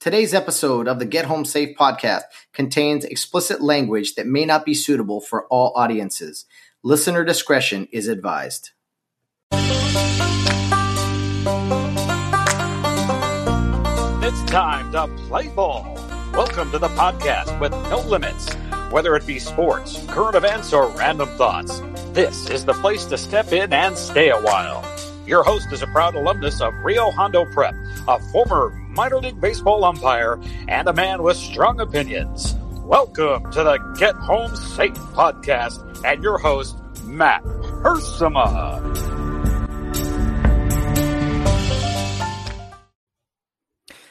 Today's episode of the Get Home Safe podcast contains explicit language that may not be suitable for all audiences. Listener discretion is advised. It's time to play ball. Welcome to the podcast with no limits. Whether it be sports, current events, or random thoughts, this is the place to step in and stay a while. Your host is a proud alumnus of Rio Hondo Prep, a former minor league baseball umpire, and a man with strong opinions. Welcome to the Get Home Safe podcast and your host, Matt Persima.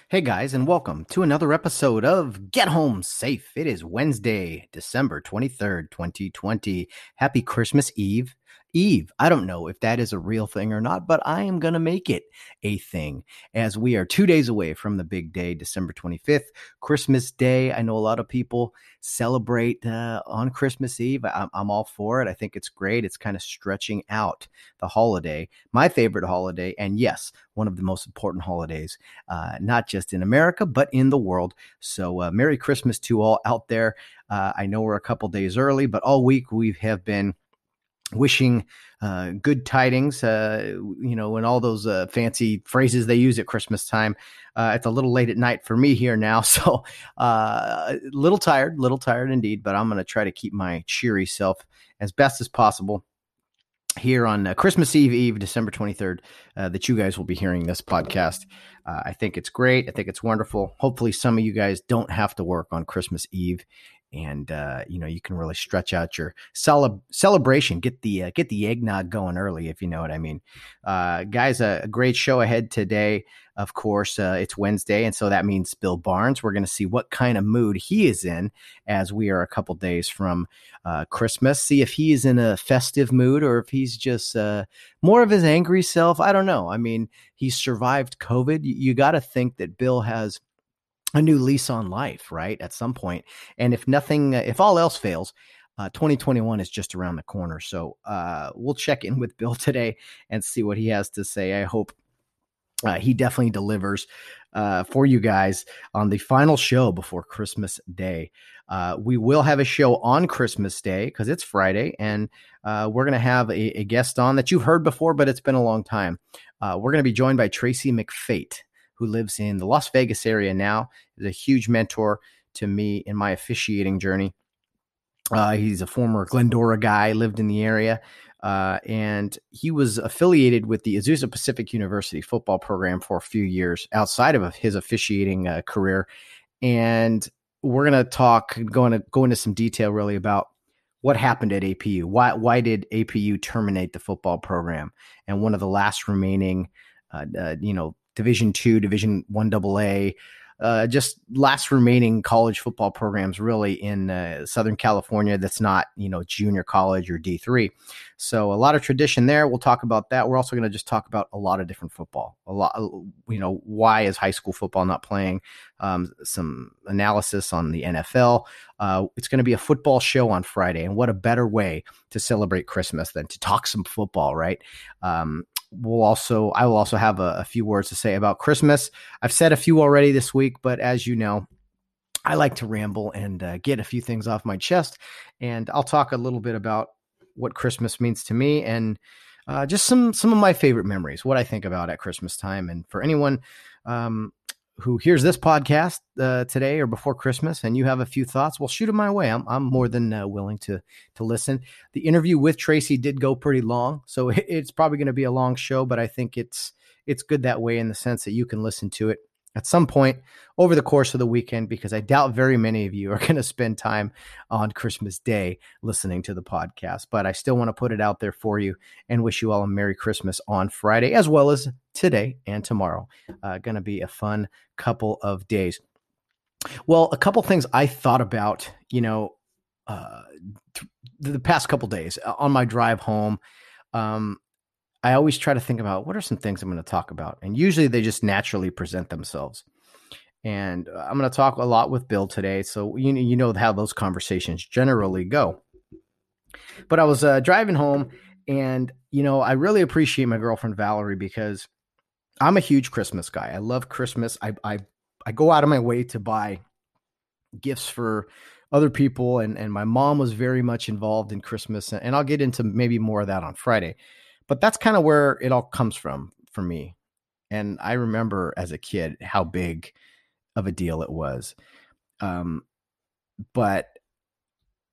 Hey guys, and welcome to another episode of Get Home Safe. It is Wednesday, December 23rd, 2020. Happy Christmas Eve. Eve. I don't know if that is a real thing or not, but I am going to make it a thing as we are two days away from the big day, December 25th, Christmas Day. I know a lot of people celebrate uh, on Christmas Eve. I'm, I'm all for it. I think it's great. It's kind of stretching out the holiday, my favorite holiday, and yes, one of the most important holidays, uh, not just in America, but in the world. So, uh, Merry Christmas to all out there. Uh, I know we're a couple days early, but all week we have been wishing uh, good tidings, uh, you know, and all those uh, fancy phrases they use at Christmas time. Uh, it's a little late at night for me here now, so a uh, little tired, little tired indeed. But I'm going to try to keep my cheery self as best as possible here on uh, Christmas Eve, Eve, December 23rd, that you guys will be hearing this podcast. I think it's great. I think it's wonderful. Hopefully, some of you guys don't have to work on Christmas Eve and uh, you know you can really stretch out your cele- celebration get the uh, get the eggnog going early if you know what i mean. Uh, guys a, a, great show ahead today of course uh, it's wednesday and so that means bill barnes. We're going to see what kind of mood he is in as we are a couple days from uh, christmas. See if he is in a festive mood or if he's just uh, more of his angry self. I don't know. I mean he's survived covid. You, you got to think that bill has a new lease on life, right? At some point. And if nothing, uh, if all else fails, uh, 2021 is just around the corner. So uh, we'll check in with Bill today and see what he has to say. I hope uh, he definitely delivers uh, for you guys on the final show before Christmas Day. Uh, we will have a show on Christmas Day because it's Friday, and uh, we're going to have a, a, guest on that you've heard before, but it's been a long time. Uh, we're going to be joined by Tracy McFate who lives in the Las Vegas area now, is a huge mentor to me in my officiating journey. Uh, he's a former Glendora guy, lived in the area, uh, and he was affiliated with the Azusa Pacific University football program for a few years outside of his officiating uh, career. And we're going to talk, going to go into some detail really about what happened at APU. Why why did APU terminate the football program? And one of the last remaining, uh, uh, you know, Division two, Division one AA, uh, just last remaining college football programs really in uh, Southern California that's not, you know, junior college or D3. So a lot of tradition there. We'll talk about that. We're also going to just talk about a lot of different football. A lot, uh, you know, why is high school football not playing? Um, some analysis on the NFL. Uh, it's going to be a football show on Friday. And what a better way to celebrate Christmas than to talk some football, right? Um, we'll also I will also have a, a, few words to say about Christmas. I've said a few already this week, but as you know, I like to ramble and uh, get a few things off my chest, and I'll talk a little bit about what Christmas means to me and uh, just some some of my favorite memories, what I think about at Christmas time, and for anyone um, who hears this podcast uh, today or before Christmas and you have a few thoughts, well, shoot them my way. I'm, I'm more than uh, willing to to listen. The interview with Tracy did go pretty long, so it's probably going to be a long show, but I think it's it's good that way in the sense that you can listen to it at some point over the course of the weekend because I doubt very many of you are going to spend time on Christmas Day listening to the podcast. But I still want to put it out there for you and wish you all a Merry Christmas on Friday as well as today and tomorrow. Uh, going to be a fun couple of days. Well, a couple things I thought about, you know, uh, th- the past couple days uh, on my drive home. Um, I always try to think about what are some things I'm going to talk about, and usually they just naturally present themselves. And uh, I'm going to talk a lot with Bill today, so you you know how those conversations generally go. But I was uh, driving home, and you know I really appreciate my girlfriend Valerie because I'm a huge Christmas guy. I love Christmas. I I I go out of my way to buy gifts for other people and and my mom was very much involved in Christmas and I'll get into maybe more of that on Friday. But that's kind of where it all comes from for me. And I remember as a kid how big of a deal it was. Um but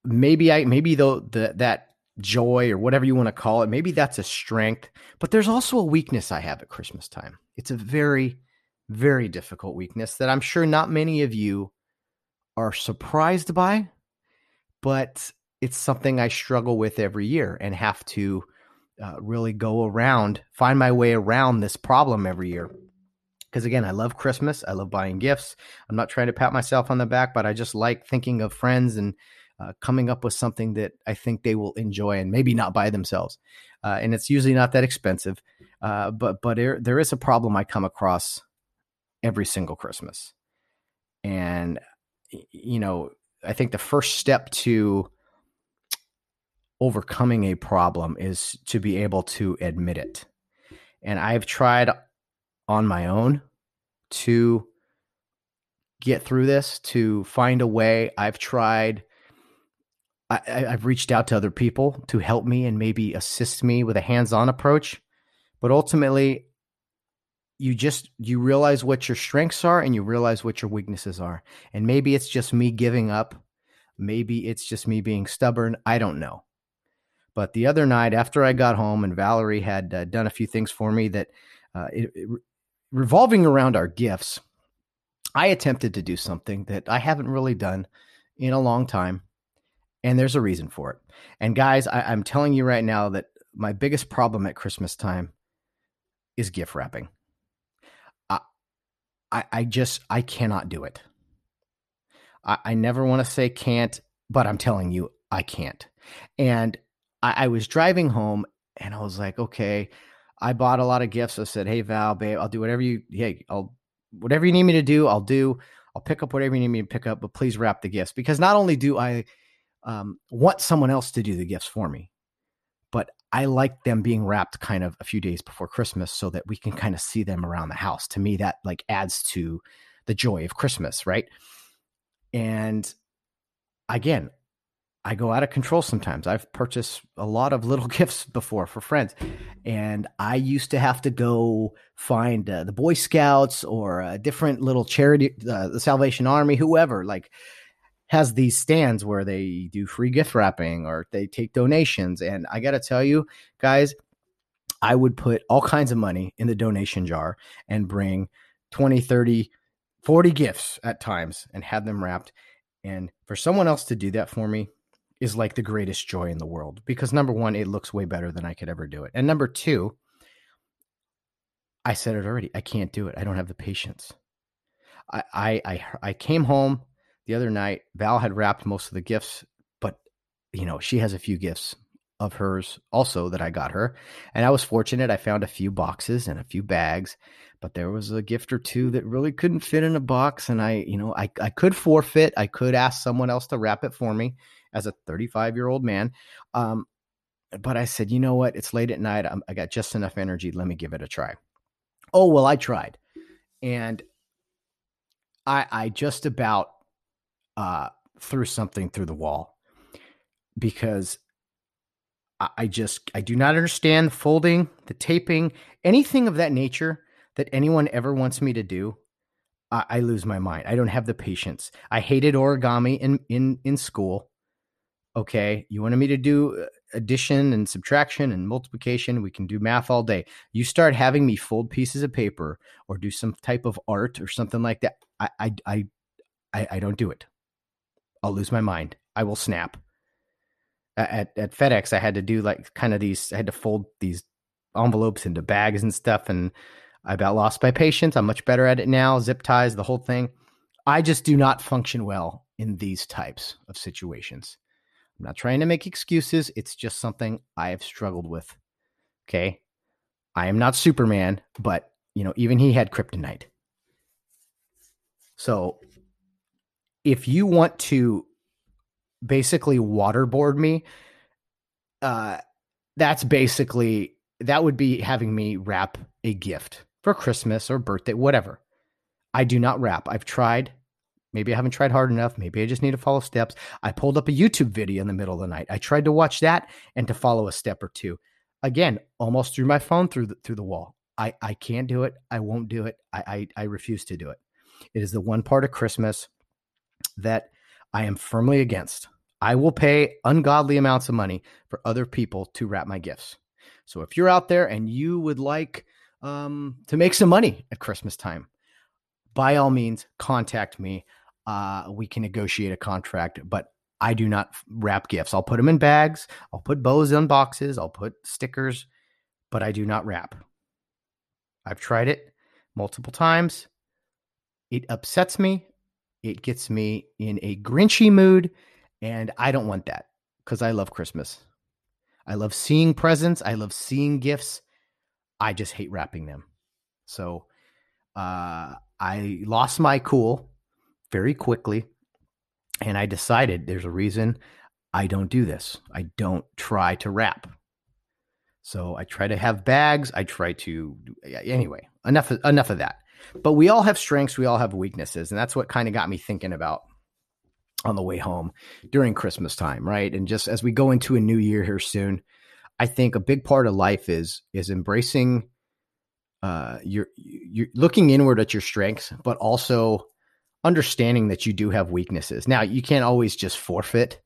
maybe I maybe though the that joy or whatever you want to call it, maybe that's a strength, but there's also a weakness I have at Christmas time. It's a very very difficult weakness that I'm sure not many of you are surprised by, but it's something I struggle with every year and have to uh, really go around, find my way around this problem every year. Because again, I love Christmas. I love buying gifts. I'm not trying to pat myself on the back, but I just like thinking of friends and uh, coming up with something that I think they will enjoy and maybe not buy themselves. Uh, and it's usually not that expensive. Uh, but but there, there is a problem I come across every single Christmas. And you know, I think the first step to overcoming a problem is to be able to admit it. And I've tried on my own to get through this, to find a way. I've tried, I, have reached out to other people to help me and maybe assist me with a hands on approach. But ultimately, you just you realize what your strengths are and you realize what your weaknesses are and maybe it's just me giving up maybe it's just me being stubborn i don't know but the other night after i got home and valerie had uh, done a few things for me that uh, it, it, revolving around our gifts i attempted to do something that i haven't really done in a long time and there's a reason for it and guys I, i'm telling you right now that my biggest problem at christmas time is gift wrapping I, I just I cannot do it. I, I never want to say can't, but I'm telling you, I can't. And I, I was driving home and I was like, okay, I bought a lot of gifts. I said, hey Val, babe, I'll do whatever you hey, I'll whatever you need me to do, I'll do. I'll pick up whatever you need me to pick up, but please wrap the gifts because not only do I um, want someone else to do the gifts for me, but I like them being wrapped kind of a few days before Christmas so that we can kind of see them around the house. To me, that like adds to the joy of Christmas, right? And again, I go out of control sometimes. I've purchased a lot of little gifts before for friends, and I used to have to go find uh, the Boy Scouts or a different little charity, uh, the Salvation Army, whoever, like has these stands where they do free gift wrapping or they take donations. And I got to tell you, guys, I would put all kinds of money in the donation jar and bring 20, 30, 40 gifts at times and have them wrapped. And for someone else to do that for me is like the greatest joy in the world because number one, it looks way better than I could ever do it. And number two, I said it already. I can't do it. I don't have the patience. I I I, I came home the other night, Val had wrapped most of the gifts, but you know, she has a few gifts of hers also that I got her. And I was fortunate. I found a few boxes and a few bags, but there was a gift or two that really couldn't fit in a box. And I, you know, I, I could forfeit. I could ask someone else to wrap it for me as a 35 year old man. Um, but I said, you know what? It's late at night. I'm, I got just enough energy. Let me give it a try. Oh, well, I tried. And I, I just about uh, threw something through the wall because I, I just I do not understand folding, the taping, anything of that nature that anyone ever wants me to do. I, I lose my mind. I don't have the patience. I hated origami in in in school. Okay, you wanted me to do uh, addition and subtraction and multiplication. We can do math all day. You start having me fold pieces of paper or do some type of art or something like that. I I I I, don't do it. I'll lose my mind. I will snap. At at FedEx, I had to do like kind of these. I had to fold these envelopes into bags and stuff, and I about lost my patience. I'm much better at it now. Zip ties, the whole thing. I just do not function well in these types of situations. I'm not trying to make excuses. It's just something I have struggled with. Okay. I am not Superman, but you know, even he had kryptonite. So if you want to basically waterboard me, uh, that's basically that would be having me wrap a gift for Christmas or birthday, whatever. I do not wrap. I've tried. Maybe I haven't tried hard enough. Maybe I just need to follow steps. I pulled up a YouTube video in the middle of the night. I tried to watch that and to follow a step or two. Again, almost threw my phone through the, through the wall. I, I can't do it. I won't do it. I, I, I refuse to do it. It is the one part of Christmas that I am firmly against. I will pay ungodly amounts of money for other people to wrap my gifts. So if you're out there and you would like um, to make some money at Christmas time, by all means, contact me uh, we can negotiate a contract, but I do not wrap gifts. I'll put them in bags, I'll put bows on boxes, I'll put stickers, but I do not wrap. I've tried it multiple times. It upsets me. It gets me in a grinchy mood, and I don't want that because I love Christmas. I love seeing presents. I love seeing gifts. I just hate wrapping them. So uh, I lost my cool very quickly. And I decided there's a reason I don't do this. I don't try to wrap. So I try to have bags. I try to anyway. Enough enough of that. But we all have strengths. We all have weaknesses, and that's what kind of got me thinking about on the way home during Christmas time, right? And just as we go into a new year here soon, I think a big part of life is is embracing uh you're you're looking inward at your strengths, but also understanding that you do have weaknesses. Now, you can't always just forfeit,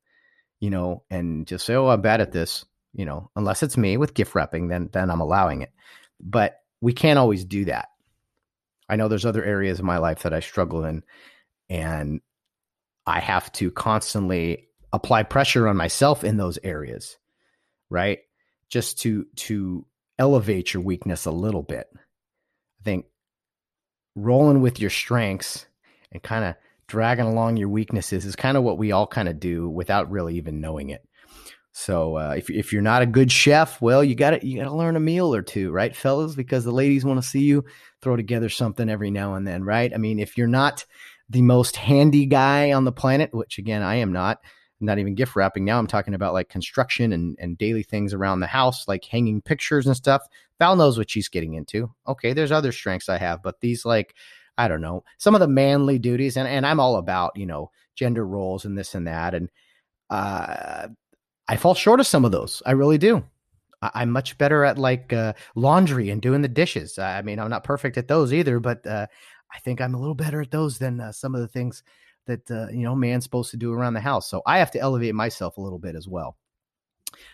you know, and just say, "Oh, I'm bad at this," you know, unless it's me with gift wrapping, then then I'm allowing it. But we can't always do that. I know there's other areas of my life that I struggle in and I have to constantly apply pressure on myself in those areas, right? Just to to elevate your weakness a little bit. I think rolling with your strengths and kind of dragging along your weaknesses is kind of what we all kind of do without really even knowing it. So uh, if if you're not a good chef, well, you got to you got to learn a meal or two, right, fellas? Because the ladies want to see you throw together something every now and then, right? I mean, if you're not the most handy guy on the planet, which again I am not, not even gift wrapping. Now I'm talking about like construction and and daily things around the house, like hanging pictures and stuff. Val knows what she's getting into. Okay, there's other strengths I have, but these like I don't know, some of the manly duties. And, and I'm all about, you know, gender roles and this and that. And uh, I fall short of some of those. I really do. I, am much better at like uh, laundry and doing the dishes. I mean, I'm not perfect at those either, but uh, I think I'm a little better at those than uh, some of the things that, uh, you know, man's supposed to do around the house. So I have to elevate myself a little bit as well.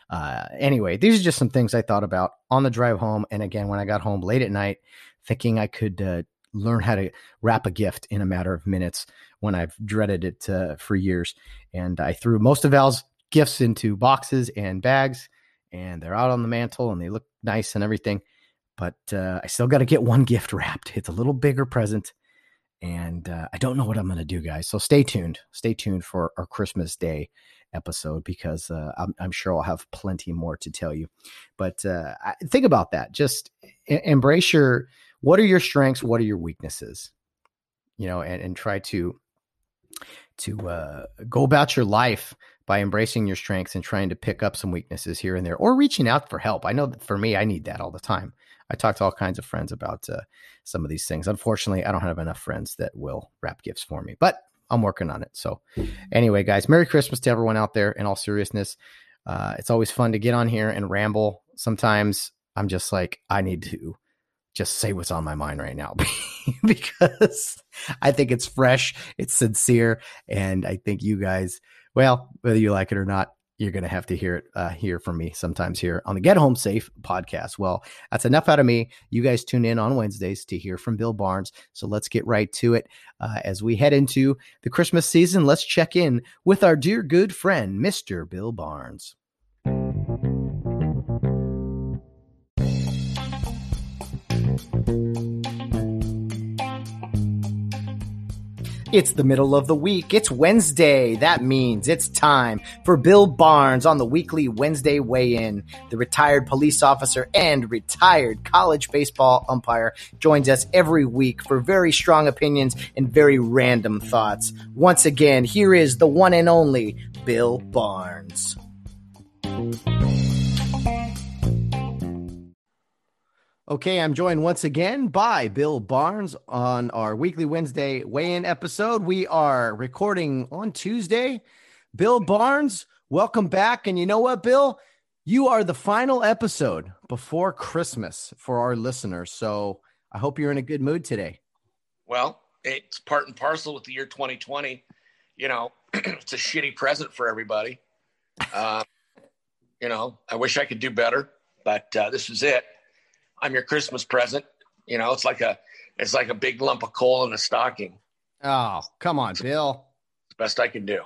Uh, anyway, these are just some things I thought about on the drive home. And again, when I got home late at night, thinking I could uh, learn how to wrap a gift in a matter of minutes when I've dreaded it uh, for years. And I threw most of Val's gifts into boxes and bags, and they're out on the mantle and they look nice and everything. But uh, I still got to get one gift wrapped. It's a little bigger present. And uh, I don't know what I'm going to do, guys. So stay tuned. Stay tuned for our Christmas Day episode because uh, I'm, I'm, sure I'll have plenty more to tell you. But uh, think about that. Just embrace your what are your strengths? What are your weaknesses? You know and, and try to to uh, go about your life by embracing your strengths and trying to pick up some weaknesses here and there or reaching out for help. I know that for me i need that all the time. I talk to all kinds of friends about uh, some of these things. Unfortunately i don't have enough friends that will wrap gifts for me but i'm working on it. So anyway guys merry christmas to everyone out there. In all seriousness uh, it's always fun to get on here and ramble. Sometimes i'm just like i need to just say what's on my mind right now because I think it's fresh, it's sincere, and I think you guys, well, whether you like it or not, you're going to have to hear it uh, hear from me sometimes here on the Get Home Safe podcast. Well, that's enough out of me. You guys tune in on Wednesdays to hear from Bill Barnes. So let's get right to it. Uh, as we head into the Christmas season, let's check in with our dear good friend, Mr. Bill Barnes. It's the middle of the week. It's Wednesday. That means it's time for Bill Barnes on the weekly Wednesday weigh in. The retired police officer and retired college baseball umpire joins us every week for very strong opinions and very random thoughts. Once again, here is the one and only Bill Barnes. Okay, I'm joined once again by Bill Barnes on our weekly Wednesday weigh in episode. We are recording on Tuesday. Bill Barnes, welcome back. And you know what, Bill? You are the final episode before Christmas for our listeners. So I hope you're in a good mood today. Well, it's part and parcel with the year 2020. You know, it's a shitty present for everybody. Uh, you know, I wish I could do better, but uh, this is it. I'm your Christmas present. You know, it's like a it's like a big lump of coal in a stocking. Oh, come on, Bill. It's best I can do.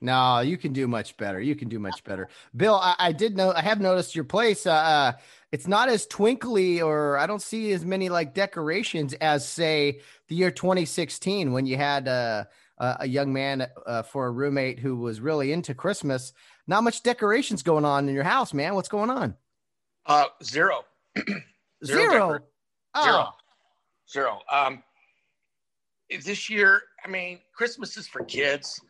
No, you can do much better. You can do much better, Bill. I, I did know. I have noticed your place. Uh, uh, it's not as twinkly, or I don't see as many like decorations as say the year 2016 when you had uh, a young man uh, for a roommate who was really into Christmas. Not much decorations going on in your house, man. What's going on? Uh, zero. Zero. Zero. Oh. Zero. Zero. Um, this year, I mean, Christmas is for kids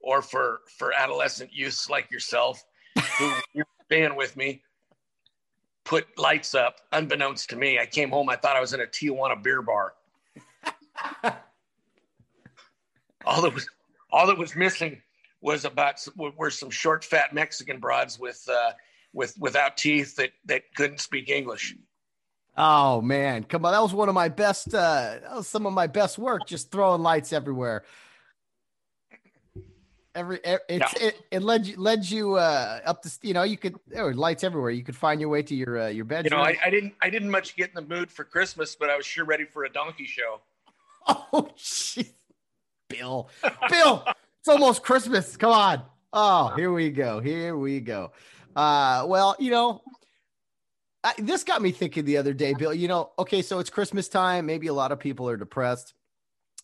or for for adolescent youths like yourself who you're staying with me. Put lights up, unbeknownst to me. I came home. I thought I was in a Tijuana beer bar. all that was all that was missing was about were some short, fat Mexican broads with uh, with without teeth that that couldn't speak English. Oh man, come on! That was one of my best. Uh, that was some of my best work. Just throwing lights everywhere. Every it no. it, it led you led you uh, up to you know you could there were lights everywhere. You could find your way to your uh, your bedroom. You know, I, I didn't I didn't much get in the mood for Christmas, but I was sure ready for a donkey show. Oh shit, Bill, Bill, it's almost Christmas. Come on. Oh, here we go. Here we go. Uh, well, you know, I, this got me thinking the other day, Bill. You know, okay, so it's Christmas time. Maybe a lot of people are depressed,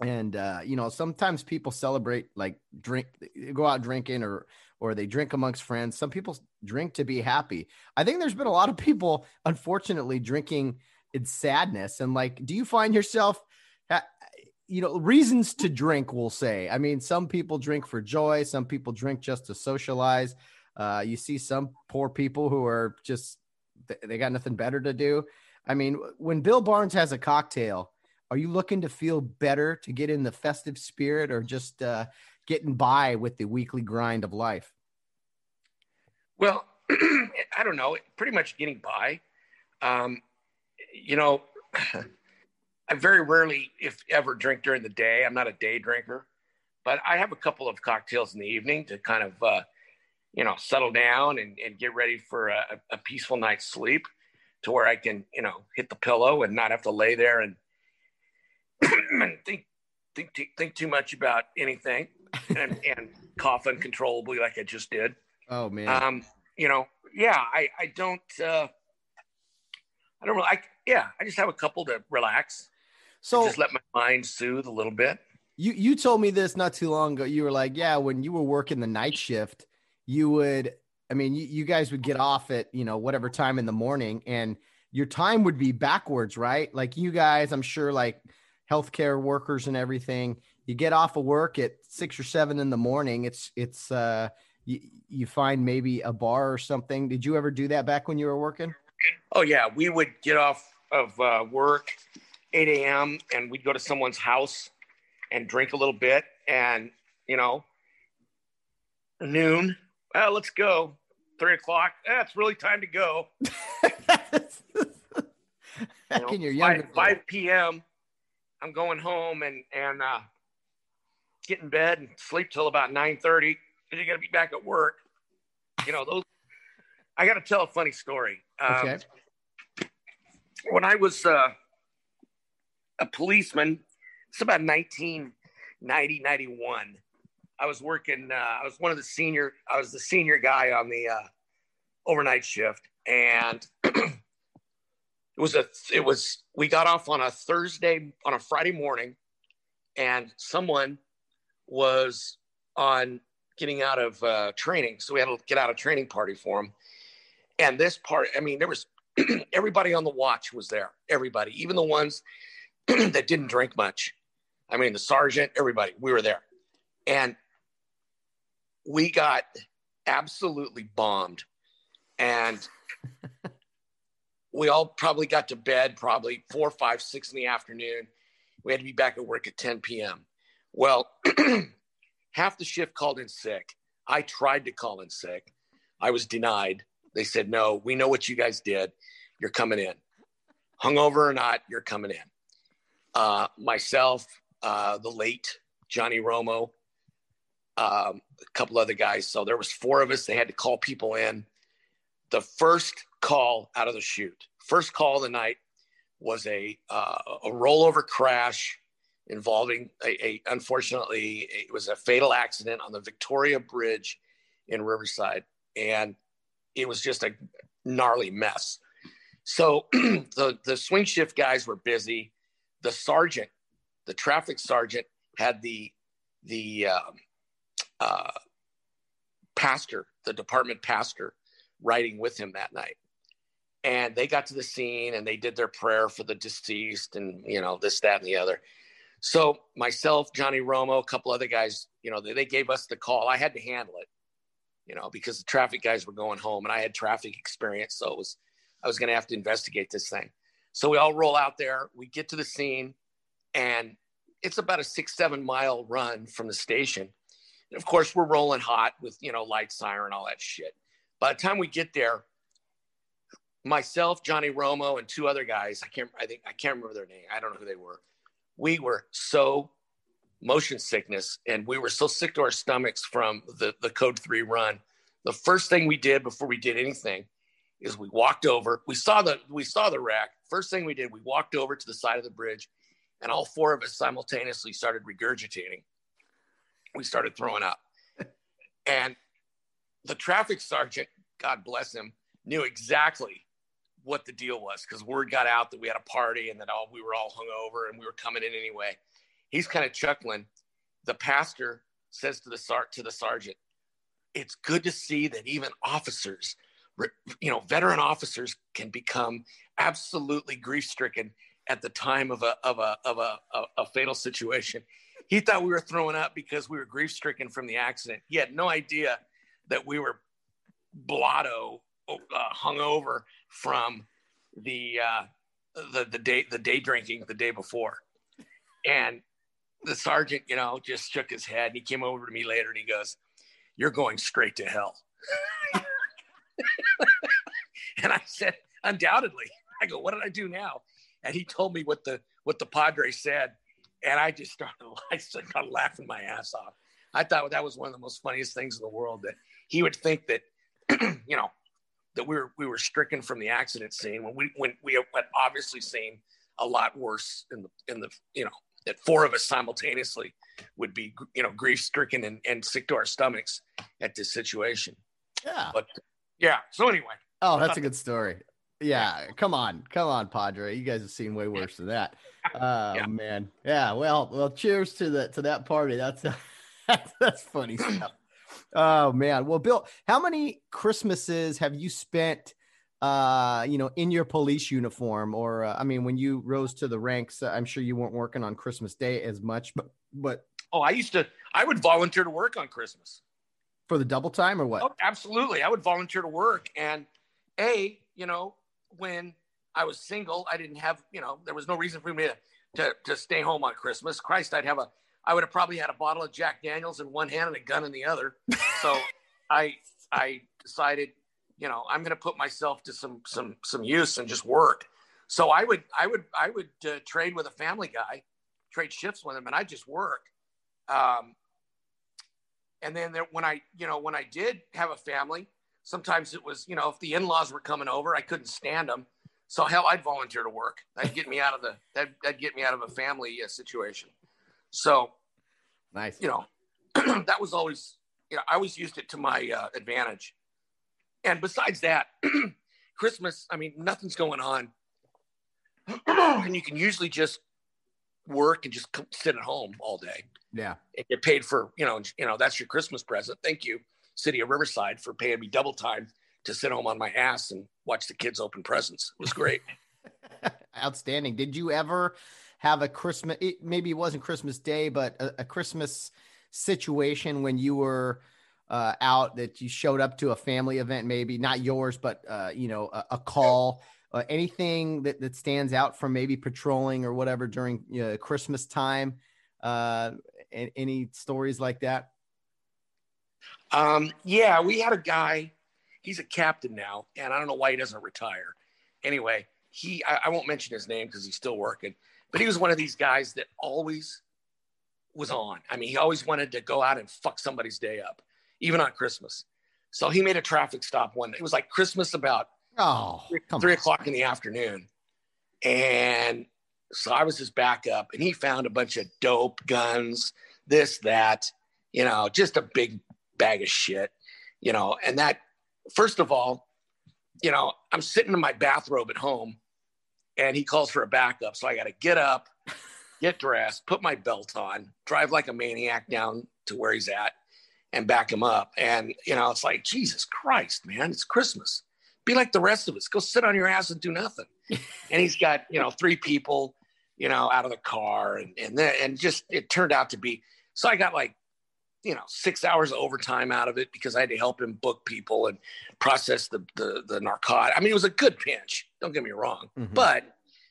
and uh, you know, sometimes people celebrate like drink, go out drinking, or or they drink amongst friends. Some people drink to be happy. I think there's been a lot of people, unfortunately, drinking in sadness. And like, do you find yourself? you know reasons to drink we'll say i mean some people drink for joy some people drink just to socialize uh, you see some poor people who are just they got nothing better to do. I mean, when Bill Barnes has a cocktail, are you looking to feel better to get in the festive spirit or just uh, getting by with the weekly grind of life? Well, I don't know. Pretty much getting by. Um, you know, I very rarely, if ever, drink during the day. I'm not a day drinker, but I have a couple of cocktails in the evening to kind of uh, you know, settle down and, and get ready for a, a peaceful night's sleep to where I can, you know, hit the pillow and not have to lay there and, and think, think, think too much about anything and, and cough uncontrollably like I just did. Oh man. Um, you know, yeah, I, I don't, uh, I don't really, I, yeah, I just have a couple to relax. So just let my mind soothe a little bit. You, you told me this not too long ago. You were like, yeah, when you were working the night shift, you would i mean you, you guys would get off at you know whatever time in the morning and your time would be backwards right? Like you guys i'm sure like healthcare workers and everything you get off of work at six or seven in the morning it's it's uh you, you find maybe a bar or something. Did you ever do that back when you were working? Oh yeah. We would get off of uh, work 8 a.m and we'd go to someone's house and drink a little bit and you know noon well, let's go. Three o'clock. Yeah, it's really time to go. you know, 5, 5 p.m. I'm going home and and uh, get in bed and sleep till about 9:30 because you got to be back at work. You know those. I got to tell a funny story. Um, okay. When I was uh, a policeman, it's about 1990, 91. I was working. Uh, I was one of the senior. I was the senior guy on the uh, overnight shift, and it was a. It was. We got off on a Thursday on a Friday morning, and someone was on getting out of uh, training, so we had to get out of training party for him. And this part, I mean, there was everybody on the watch was there. Everybody, even the ones that didn't drink much. I mean, the sergeant, everybody, we were there. And we got absolutely bombed. And we all probably got to bed probably four, five, six in the afternoon. We had to be back at work at 10 p.m. Well, half the shift called in sick. I tried to call in sick. I was denied. They said, no, we know what you guys did. You're coming in. Hungover or not, you're coming in. Uh, myself, uh, the late Johnny Romo, um, a couple other guys. So there was four of us. They had to call people in. The first call out of the chute, first call of the night was a uh, a rollover crash involving a, a, unfortunately it was a fatal accident on the Victoria Bridge in Riverside, and it was just a gnarly mess. So the the swing shift guys were busy. The sergeant, the traffic sergeant, had the the um, uh, pastor, the department pastor, riding with him that night. And they got to the scene and they did their prayer for the deceased and, you know, this, that, and the other. So myself, Johnny Romo, a couple other guys, you know, they, they gave us the call. I had to handle it, you know, because the traffic guys were going home and I had traffic experience. So it was, I was going to have to investigate this thing. So we all roll out there. We get to the scene and it's about a six, seven mile run from the station. And of course, we're rolling hot with, you know, light siren, all that shit. By the time we get there, myself, Johnny Romo, and two other guys, I can't, I think, I can't remember their name. I don't know who they were. We were so motion sickness and we were so sick to our stomachs from the, the code three run. The first thing we did before we did anything is we walked over, we saw the, we saw the wreck. First thing we did, we walked over to the side of the bridge and all four of us simultaneously started regurgitating. We started throwing up. and the traffic sergeant, God bless him, knew exactly what the deal was because word got out that we had a party and that all we were all hungover and we were coming in anyway. He's kind of chuckling. The pastor says to the sar- to the sergeant, "It's good to see that even officers, you know, veteran officers can become absolutely grief stricken at the time of a of a of a, a, a fatal situation. He thought we were throwing up because we were grief stricken from the accident. He had no idea that we were blotto uh, hungover from the uh, the the day the day drinking the day before, and the sergeant, you know, just shook his head. And he came over to me later and he goes, "You're going straight to hell." and I said, "Undoubtedly." I go, "What did I do now?" and he told me what the what the Padre said, and I just started I started laughing my ass off. I thought that was one of the most funniest things in the world that he would think that you know that we were we were stricken from the accident scene when we when we had obviously seen a lot worse in the in the you know that four of us simultaneously would be you know grief stricken and, and sick to our stomachs at this situation. Yeah. But yeah. So anyway. Oh, that's a good story. Yeah, come on, come on, Padre. You guys have seen way worse than that. Oh yeah. man, yeah. Well, well, cheers to that to that party. That's that's, that's funny stuff. Oh man. Well, Bill, how many Christmases have you spent? Uh, you know, in your police uniform, or uh, I mean, when you rose to the ranks, uh, I'm sure you weren't working on Christmas Day as much, but but oh, I used to. I would volunteer to work on Christmas for the double time or what? Oh, absolutely. I would volunteer to work, and a, you know, when I was single, I didn't have, you know, there was no reason for me to, to, to stay home on Christmas. Christ, I'd have a, I would have probably had a bottle of Jack Daniels in one hand and a gun in the other. So I, I decided, you know, I'm going to put myself to some, some, some use and just work. So I would, I would, I would uh, trade with a family guy, trade shifts with him, and I just work. Um, and then there, when I, you know, when I did have a family, sometimes it was, you know, if the in-laws were coming over, I couldn't stand them. So hell, I'd volunteer to work. That'd get me out of the that that'd get me out of a family uh, situation. So nice. You know, that was always you know I always used it to my uh, advantage. And besides that, Christmas, I mean, nothing's going on, and you can usually just work and just sit at home all day. Yeah, and get paid for you know you know that's your Christmas present. Thank you city of Riverside for paying me double time to sit home on my ass and watch the kids open presents. It was great. Outstanding. Did you ever have a Christmas? It, maybe it wasn't Christmas Day, but a, a Christmas situation when you were uh, out that you showed up to a family event, maybe not yours, but uh, you know, a, a call uh, anything that, that stands out from maybe patrolling or whatever during you know, Christmas time? Uh, any stories like that? Um, yeah, we had a guy. He's a captain now, and I don't know why he doesn't retire. Anyway, he I, I won't mention his name because he's still working, but he was one of these guys that always was on. I mean, he always wanted to go out and fuck somebody's day up, even on Christmas. So he made a traffic stop one. day. It was like Christmas about oh three, three o'clock in the afternoon, and so I was his backup, and he found a bunch of dope guns, this that, you know, just a big bag of shit, you know. And that, first of all, you know, I'm sitting in my bathrobe at home, and he calls for a backup, so I got to get up, get dressed, put my belt on, drive like a maniac down to where he's at, and back him up. And, you know, it's like, Jesus Christ, man, it's Christmas. Be like the rest of us. Go sit on your ass and do nothing. and he's got, you know, three people, you know, out of the car. And, and then, and just, it turned out to be, so I got like, you know, six hours of overtime out of it because I had to help him book people and process the, the, the narcotic. I mean, it was a good pinch. Don't get me wrong, mm-hmm. but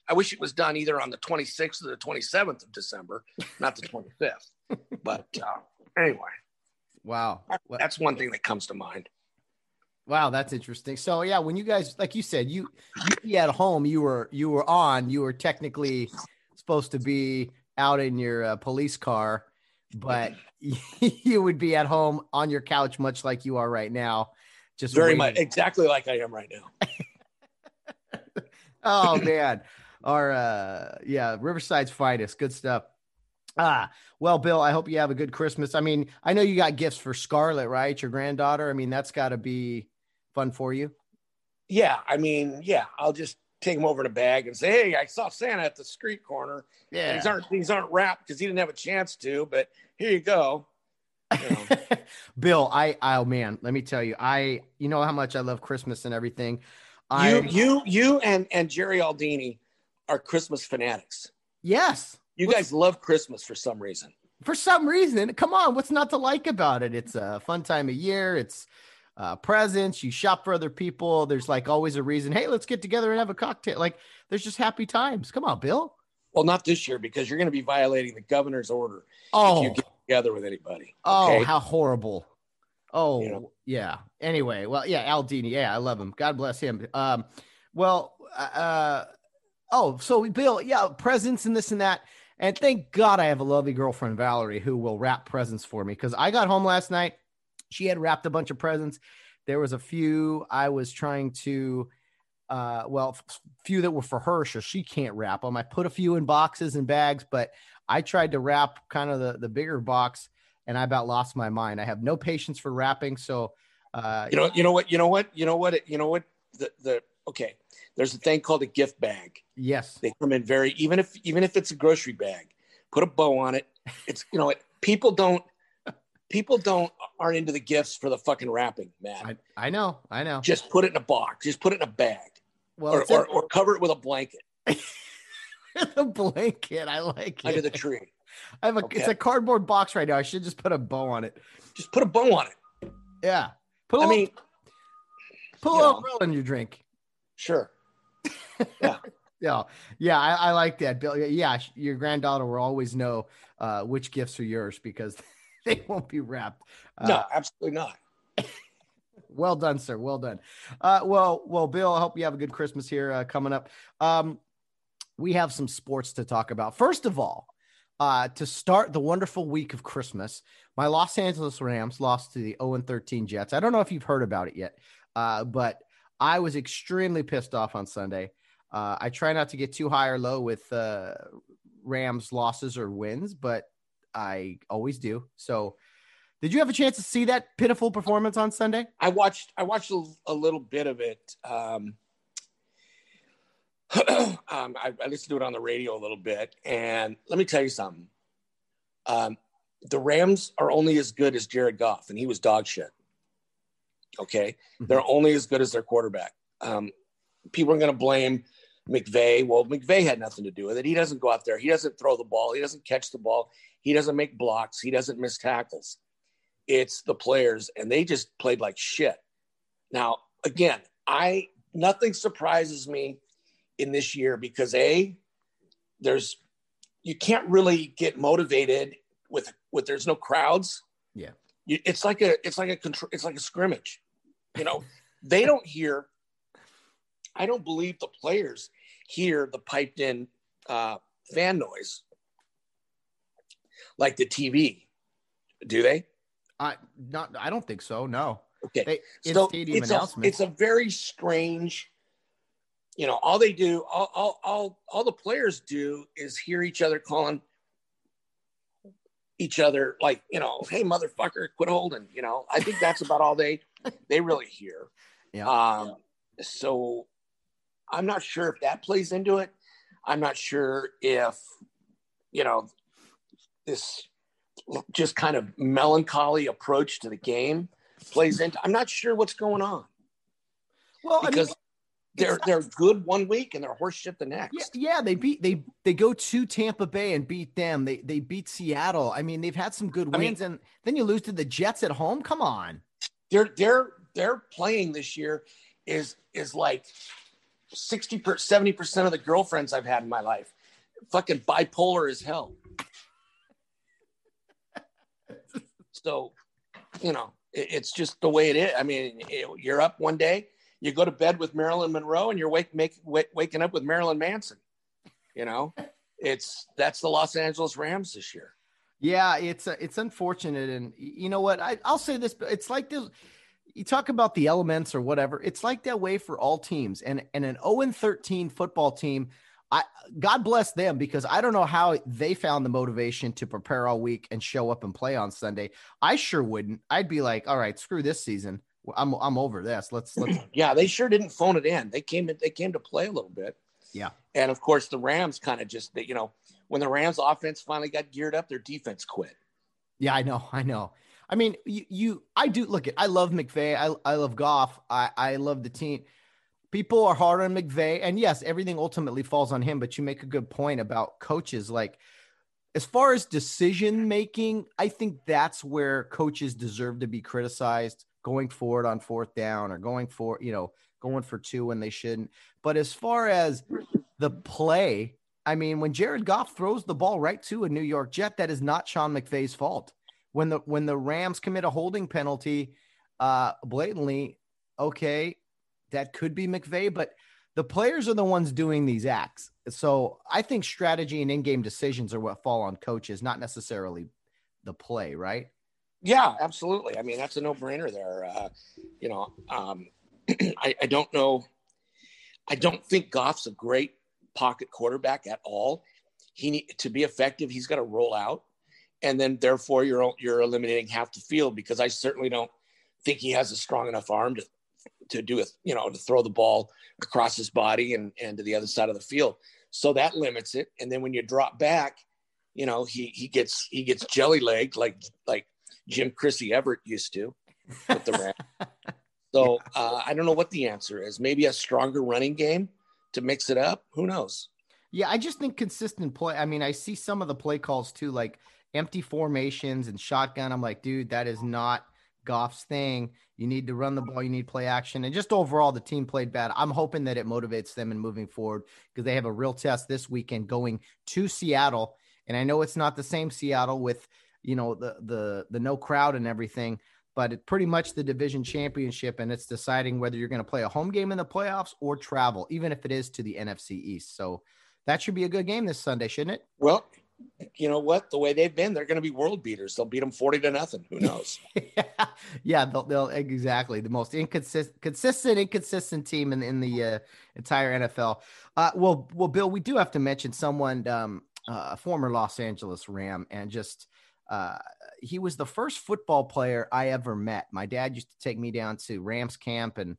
I wish it was done either on the 26th or the 27th of December, not the 25th. but uh, anyway, Wow. That's one thing that comes to mind. Wow, that's interesting. So yeah, when you guys, like you said, you you at home, you were you were on, you were technically supposed to be out in your uh, police car, but you would be at home on your couch, much like you are right now. Just very waiting. much exactly like I am right now. oh man, our uh, yeah, Riverside's finest, good stuff. Ah, well, Bill, I hope you have a good Christmas. I mean, I know you got gifts for Scarlett, right? Your granddaughter. I mean, that's got to be fun for you. Yeah. I mean, yeah, I'll just take him over in a bag and say, Hey, I saw Santa at the street corner. Yeah. These aren't, these aren't wrapped because he didn't have a chance to, but here you go. You know. Bill, I, oh man, let me tell you, I, you know how much I love Christmas and everything. I, you, you, you and, and Jerry Aldini are Christmas fanatics. Yes. You what's, guys love Christmas for some reason. For some reason, come on, what's not to like about it? It's a fun time of year. It's uh, presents. You shop for other people. There's like always a reason. Hey, let's get together and have a cocktail. Like there's just happy times. Come on, Bill. Well, not this year because you're going to be violating the governor's order oh. if you get together with anybody. Okay? Oh, how horrible. Oh, you know? yeah. Anyway, well, yeah, Aldini. Yeah, I love him. God bless him. Um, well, uh, oh, so Bill, yeah, presents and this and that. And thank God I have a lovely girlfriend, Valerie, who will wrap presents for me because I got home last night. She had wrapped a bunch of presents. There was a few I was trying to, uh, well, few that were for her, so she can't wrap them. I put a few in boxes and bags, but I tried to wrap kind of the, the bigger box and I about lost my mind. I have no patience for wrapping. So, uh, you know, you know what, you know what, you know what, you know what, the, the, okay there's a thing called a gift bag. Yes. They come in very even if even if it's a grocery bag, put a bow on it. It's you know people don't people don't aren't into the gifts for the fucking wrapping, man. I, I know, I know. Just put it in a box. Just put it in a bag. Well, or, or, or, cover it with a blanket. a blanket. I like it. Under the tree. I have a okay. it's a cardboard box right now. I should just put a bow on it. Just put a bow on it. Yeah. Put I mean, put a little umbrella in your drink. Sure. Yeah. yeah. Yeah. I, I, like that, Bill. Yeah. Your granddaughter will always know uh, which gifts are yours because they won't be wrapped. Uh, no, absolutely not. well done, sir. Well done. Uh, well, well, Bill, I hope you have a good Christmas here uh, coming up. Um, we have some sports to talk about. First of all, uh, to start the wonderful week of Christmas, my Los Angeles Rams lost to the 0 13 Jets. I don't know if you've heard about it yet, uh, but I was extremely pissed off on Sunday. Uh, I try not to get too high or low with uh, Rams losses or wins, but I always do. So, did you have a chance to see that pitiful performance on Sunday? I watched. I watched a, a little bit of it. Um, um, I, I, listened to it on the radio a little bit, and let me tell you something. Um, the Rams are only as good as Jared Goff, and he was dog shit. Okay, mm-hmm. they're only as good as their quarterback. Um, people are going to blame McVay. Well, McVay had nothing to do with it. He doesn't go out there. He doesn't throw the ball. He doesn't catch the ball. He doesn't make blocks. He doesn't miss tackles. It's the players, and they just played like shit. Now, again, I nothing surprises me in this year because a there's you can't really get motivated with with there's no crowds. Yeah, you, it's like a it's like a control it's like a scrimmage. You know, they don't hear. I don't believe the players hear the piped in uh, fan noise like the TV. Do they? I not. I don't think so. No. Okay. They, so it's a, it's a very strange. You know, all they do, all, all, all, all the players do is hear each other calling each other like, you know, hey motherfucker, quit holding. You know, I think that's about all they they really hear. Yeah. Um, so I'm not sure if that plays into it. I'm not sure if, you know, this just kind of melancholy approach to the game plays into. I'm not sure what's going on. Well, because I mean, they're they're good one week and they're horseshit the next. Yeah, yeah, they beat they they go to Tampa Bay and beat them. They they beat Seattle. I mean, they've had some good wins, I mean, and then you lose to the Jets at home. Come on, they're they're they're playing this year is is like 60 per 70 percent of the girlfriends I've had in my life. Fucking bipolar as hell. so, you know, it's just the way it is. I mean, you're up one day, you go to bed with Marilyn Monroe, and you're wake, make, wake, waking up with Marilyn Manson. You know, it's that's the Los Angeles Rams this year. Yeah, it's uh, it's unfortunate, and you know what? I, I'll say this: but it's like this. You talk about the elements or whatever. It's like that way for all teams, and and an 0 and 13 football team I God bless them because I don't know how they found the motivation to prepare all week and show up and play on Sunday. I sure wouldn't. I'd be like, all right, screw this season. I'm I'm over this. Let's let's Yeah, they sure didn't phone it in. They came they came to play a little bit. Yeah. And of course the Rams kind of just you know, when the Rams offense finally got geared up, their defense quit. Yeah, I know. I know. I mean, you, you I do look at I love McVay. I I love Goff. I I love the team people are hard on McVay, and yes, everything ultimately falls on him. But you make a good point about coaches. Like, as far as decision making, I think that's where coaches deserve to be criticized going forward on fourth down or going for you know going for two when they shouldn't. But as far as the play, I mean, when Jared Goff throws the ball right to a New York Jet, that is not Sean McVay's fault. When the when the Rams commit a holding penalty, uh, blatantly, okay, that could be McVay, but the players are the ones doing these acts. So I think strategy and in-game decisions are what fall on coaches, not necessarily the play, right? Yeah, absolutely. I mean, that's a no-brainer there. Uh, you know, um, I, I don't know. I don't think Goff's a great pocket quarterback at all. He need, to be effective, he's got to roll out, and then therefore you're you're eliminating half the field because I certainly don't think he has a strong enough arm to to do it, you know, to throw the ball across his body and, and to the other side of the field. So that limits it. And then when you drop back, you know, he, he gets, he gets jelly legged like, like Jim Chrissy Everett used to with the Rams. so uh, I don't know what the answer is. Maybe a stronger running game to mix it up. Who knows? Yeah. I just think consistent play. I mean, I see some of the play calls too, like empty formations and shotgun. I'm like, dude, that is not Goff's thing. You need to run the ball. You need play action. And just overall, the team played bad. I'm hoping that it motivates them in moving forward because they have a real test this weekend going to Seattle. And I know it's not the same Seattle with, you know, the the the no crowd and everything, but it's pretty much the division championship. And it's deciding whether you're going to play a home game in the playoffs or travel, even if it is to the NFC East. So that should be a good game this Sunday, shouldn't it? Well, you know what? The way they've been, they're going to be world beaters. They'll beat them forty to nothing. Who knows? yeah, yeah, they'll, they'll exactly the most inconsistent, consistent, inconsistent team in in the uh, entire NFL. Uh, well, well, Bill, we do have to mention someone, um, uh, a former Los Angeles Ram, and just uh, he was the first football player I ever met. My dad used to take me down to Rams camp, and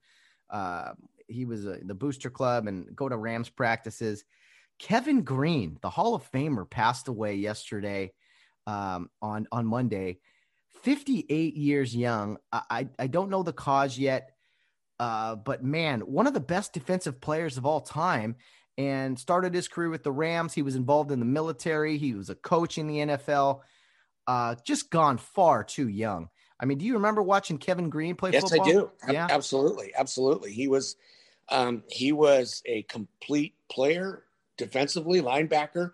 uh, he was a, the booster club and go to Rams practices Kevin Greene, the Hall of Famer, passed away yesterday um, on on Monday. 58 years young. I, I don't know the cause yet, uh, but man, one of the best defensive players of all time and started his career with the Rams. He was involved in the military, he was a coach in the NFL. Uh, just gone far too young. I mean, do you remember watching Kevin Greene play yes, football? Yes, I do. Yeah, absolutely, absolutely. He was Um, he was a complete player defensively, linebacker.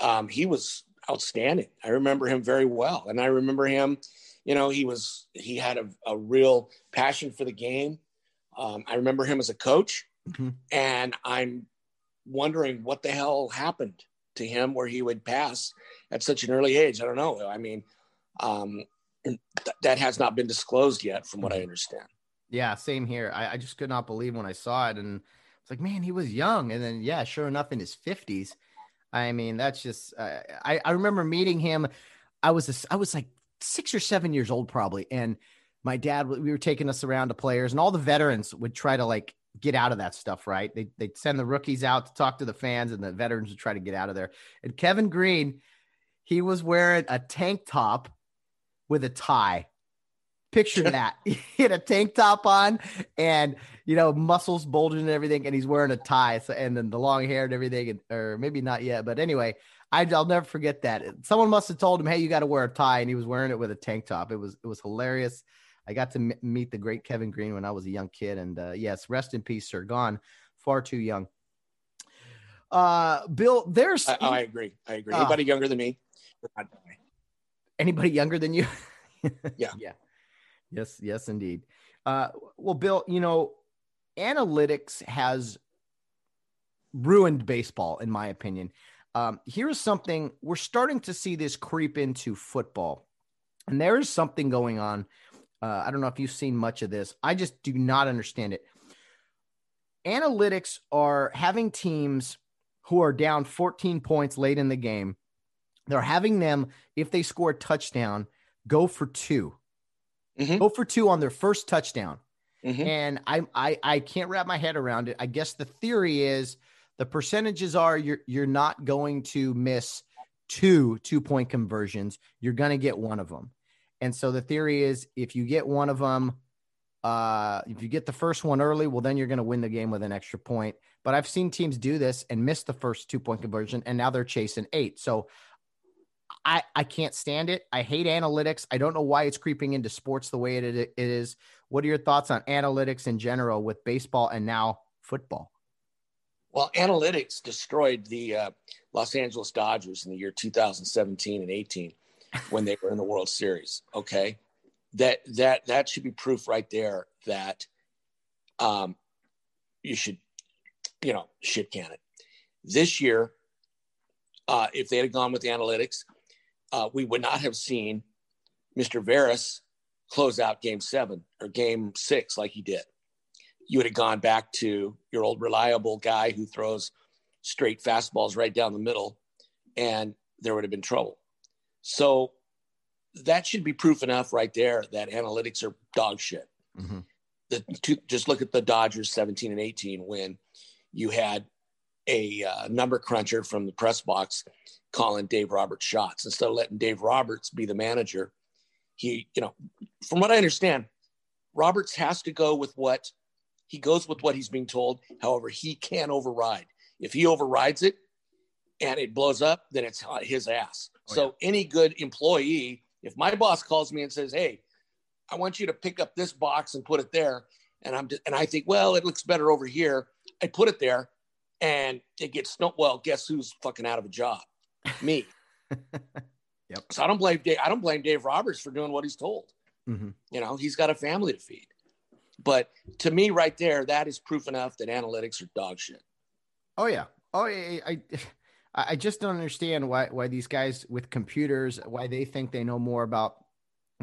Um, he was outstanding. I remember him very well, and I remember him. You know, he was he had a, a real passion for the game. Um, I remember him as a coach, mm-hmm. and I'm wondering what the hell happened to him where he would pass at such an early age. I don't know. I mean, um, th- that has not been disclosed yet, from what I mm-hmm. understand. Yeah, same here. I, I just could not believe when I saw it, and it's like, man, he was young, and then yeah, sure enough, in his fifties. I mean, that's just. Uh, I I remember meeting him. I was a, I was like six or seven years old probably, and my dad we were taking us around to players, and all the veterans would try to like get out of that stuff, right? They they'd send the rookies out to talk to the fans, and the veterans would try to get out of there. And Kevin Greene, he was wearing a tank top with a tie. Picture that. he had a tank top on and you know, muscles bulging and everything, and he's wearing a tie. So, and then the long hair and everything, and, or maybe not yet, but anyway, I, will never forget that. Someone must have told him, "Hey, you got to wear a tie," and he was wearing it with a tank top. It was it was hilarious. I got to m- meet the great Kevin Greene when I was a young kid, and uh, yes, rest in peace, sir. Gone far too young. Uh, Bill, there's. I, I agree. I agree. Uh, anybody younger than me? Anybody younger than you? yeah. Yeah. Yes. Yes, indeed. Uh, well, Bill, you know, analytics has ruined baseball, in my opinion. Um, here's something we're starting to see this creep into football, and there is something going on uh, I don't know if you've seen much of this. I just do not understand it. Analytics are having teams who are down 14 points late in the game. They're having them, if they score a touchdown, go for 2 mm-hmm. Go for two on their first touchdown. Mm-hmm. And I, I I can't wrap my head around it. I guess the theory is the percentages are you're you're not going to miss two two point conversions. You're going to get one of them. And so the theory is if you get one of them, uh, if you get the first one early, well, then you're going to win the game with an extra point. But I've seen teams do this and miss the first two point conversion, and now they're chasing eight. So I, I can't stand it. I hate analytics. I don't know why it's creeping into sports the way it, it is. What are your thoughts on analytics in general with baseball and now football? Well, analytics destroyed the uh, Los Angeles Dodgers in the year 2017 and 18 when they were in the World Series. Okay, that that that should be proof right there that um, you should, you know, shit can it. This year, uh, if they had gone with the analytics, uh, we would not have seen Mr. Veras close out Game Seven or Game Six like he did. You would have gone back to your old reliable guy who throws straight fastballs right down the middle, and there would have been trouble. So that should be proof enough right there that analytics are dog shit. Mm-hmm. The, to, just look at the Dodgers 17 and 18 when you had a uh, number cruncher from the press box calling Dave Roberts shots instead of letting Dave Roberts be the manager. He, you know, from what I understand, Roberts has to go with what he goes with what he's being told. However, he can override. If he overrides it and it blows up, then it's his ass. Oh, so yeah. any good employee, if my boss calls me and says, "Hey, I want you to pick up this box and put it there," and I'm just, and I think, well, it looks better over here. I put it there, and it gets snow. Well, guess who's fucking out of a job? Me. yep. So I don't blame Dave. I don't blame Dave Roberts for doing what he's told. Mm-hmm. You know, he's got a family to feed. But to me, right there, that is proof enough that analytics are dog shit. Oh yeah. Oh, yeah. I, I I just don't understand why why these guys with computers why they think they know more about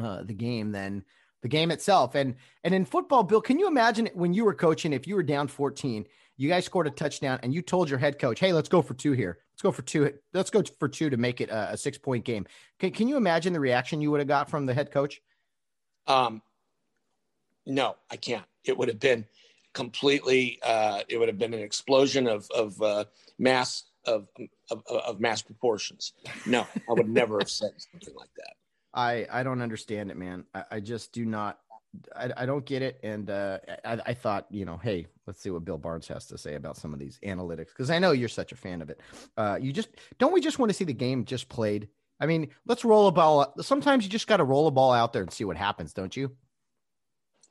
uh, the game than the game itself. And and in football, Bill, can you imagine when you were coaching if you were down 14, you guys scored a touchdown, and you told your head coach, "Hey, let's go for two here. Let's go for two. Let's go for two to make it a, a six point game." Can, can you imagine the reaction you would have got from the head coach? Um, no, I can't. It would have been completely. Uh, it would have been an explosion of of uh, mass of, of, of mass proportions. No, I would never have said something like that. I, I don't understand it, man. I, I just do not. I, I don't get it. And uh, I, I thought, you know, hey, let's see what Bill Barnes has to say about some of these analytics because I know you're such a fan of it. Uh, you just don't we just want to see the game just played? I mean, let's roll a ball. Sometimes you just got to roll a ball out there and see what happens, don't you?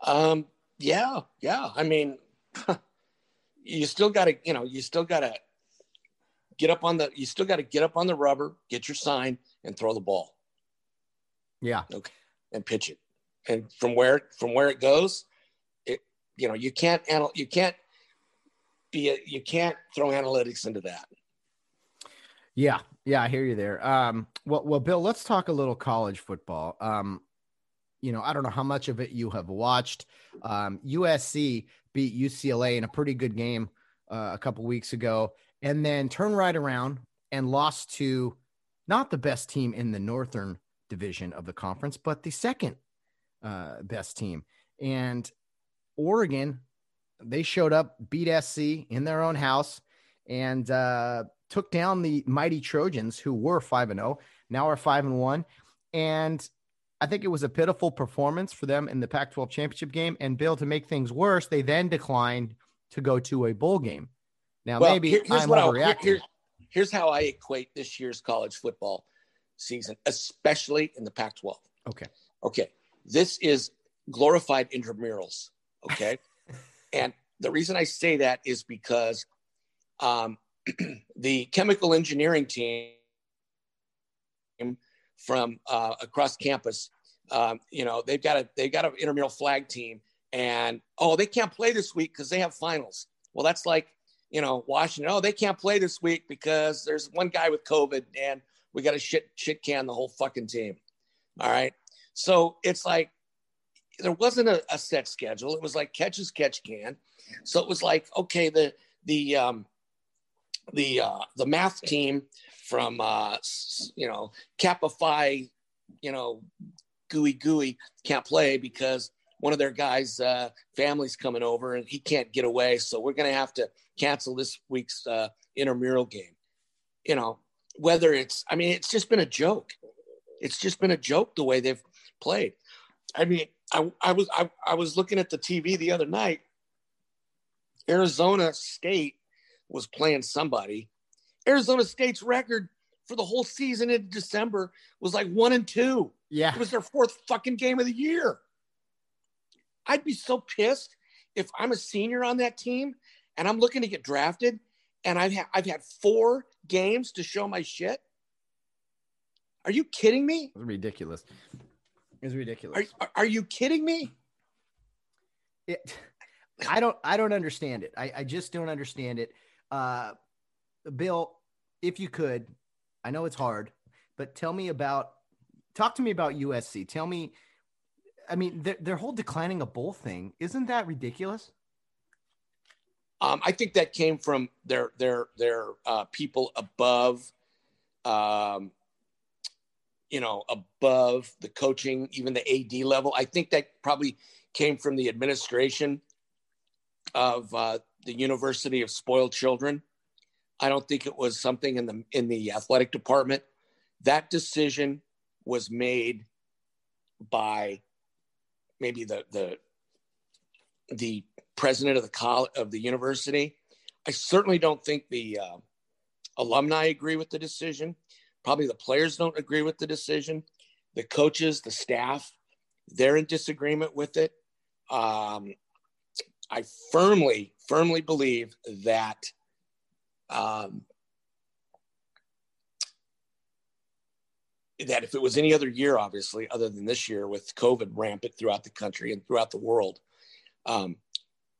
Um. Yeah. Yeah. I mean, you still got to, you know, you still got to get up on the, you still got to get up on the rubber, get your sign, and throw the ball. Yeah. Okay. And pitch it. And from where from where it goes, it you know you can't anal- you can't be a, you can't throw analytics into that. Yeah, yeah, I hear you there. Um, well, well, Bill, let's talk a little college football. Um, you know, I don't know how much of it you have watched. Um, USC beat UCLA in a pretty good game uh, a couple weeks ago, and then turned right around and lost to not the best team in the Northern Division of the conference, but the second uh, best team. And Oregon, they showed up, beat SC in their own house, and uh, took down the mighty Trojans, who were five and zero, oh, now are five and one, and I think it was a pitiful performance for them in the Pac-12 championship game. And Bill, to make things worse, they then declined to go to a bowl game. Now, well, maybe here, here's I'm overreacting. Here, here's how I equate this year's college football season, especially in the Pac-12. Okay. Okay. This is glorified intramurals. Okay. and the reason I say that is because um, the chemical engineering team from uh, across campus, um, you know, they've got a they've got an intramural flag team, and oh, they can't play this week because they have finals. Well, that's like you know Washington. Oh, they can't play this week because there's one guy with COVID, and we got to shit shit can the whole fucking team. All right, so it's like there wasn't a, a set schedule. It was like catch as catch can. So it was like okay, the the um, the uh, the math team from uh, you know Phi, you know, gooey gooey can't play because one of their guys' uh, family's coming over and he can't get away. So we're going to have to cancel this week's uh, intramural game. You know, whether it's, I mean, it's just been a joke. It's just been a joke the way they've played. I mean, I, I was I, I was looking at the TV the other night. Arizona State was playing somebody. Arizona State's record for the whole season in December was like one and two. Yeah. It was their fourth fucking game of the year. I'd be so pissed if I'm a senior on that team and I'm looking to get drafted and I've, ha- I've had four games to show my shit. Are you kidding me? Ridiculous. It's ridiculous. Are, are you kidding me? It, I don't I don't understand it. I, I just don't understand it. Uh, Bill, if you could, I know it's hard, but tell me about, talk to me about USC. Tell me, I mean, their, their whole declining a bowl thing, isn't that ridiculous? Um, I think that came from their their their uh, people above, um, you know, above the coaching, even the AD level. I think that probably came from the administration of uh, the University of Spoiled Children. I don't think it was something in the in the athletic department. That decision was made by maybe the the the president of the college of the university. I certainly don't think the uh, alumni agree with the decision. Probably the players don't agree with the decision. The coaches, the staff, they're in disagreement with it. Um, I firmly, firmly believe that um, that if it was any other year, obviously, other than this year with COVID rampant throughout the country and throughout the world, um,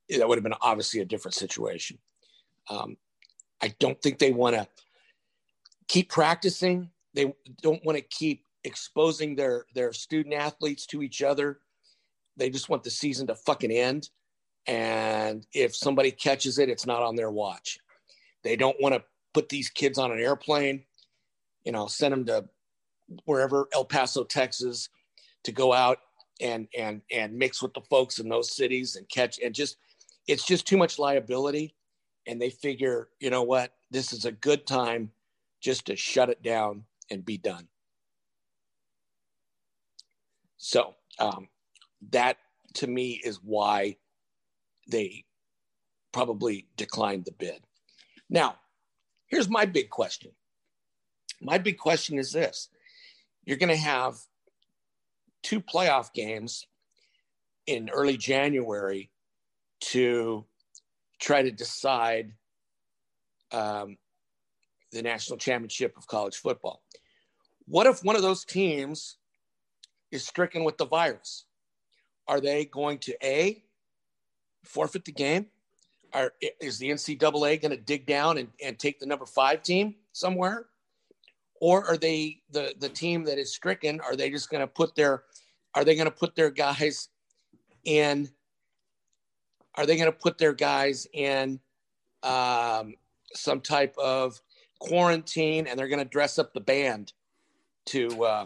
that would have been obviously a different situation. Um, I don't think they want to keep practicing. They don't want to keep exposing their their student athletes to each other. They just want the season to fucking end. And if somebody catches it, it's not on their watch. They don't want to put these kids on an airplane, you know, send them to wherever El Paso, Texas, to go out and and and mix with the folks in those cities and catch and just it's just too much liability. And they figure, you know what, this is a good time just to shut it down and be done. So um, that to me is why they probably declined the bid. Now, here's my big question. My big question is this you're going to have two playoff games in early January to try to decide um, the national championship of college football. What if one of those teams is stricken with the virus? Are they going to A, forfeit the game? Are, is the NCAA going to dig down and, and take the number five team somewhere? Or are they the, the team that is stricken? Are they just going to put their are they going to put their guys in are they going to put their guys in um, some type of quarantine and they're going to dress up the band to uh,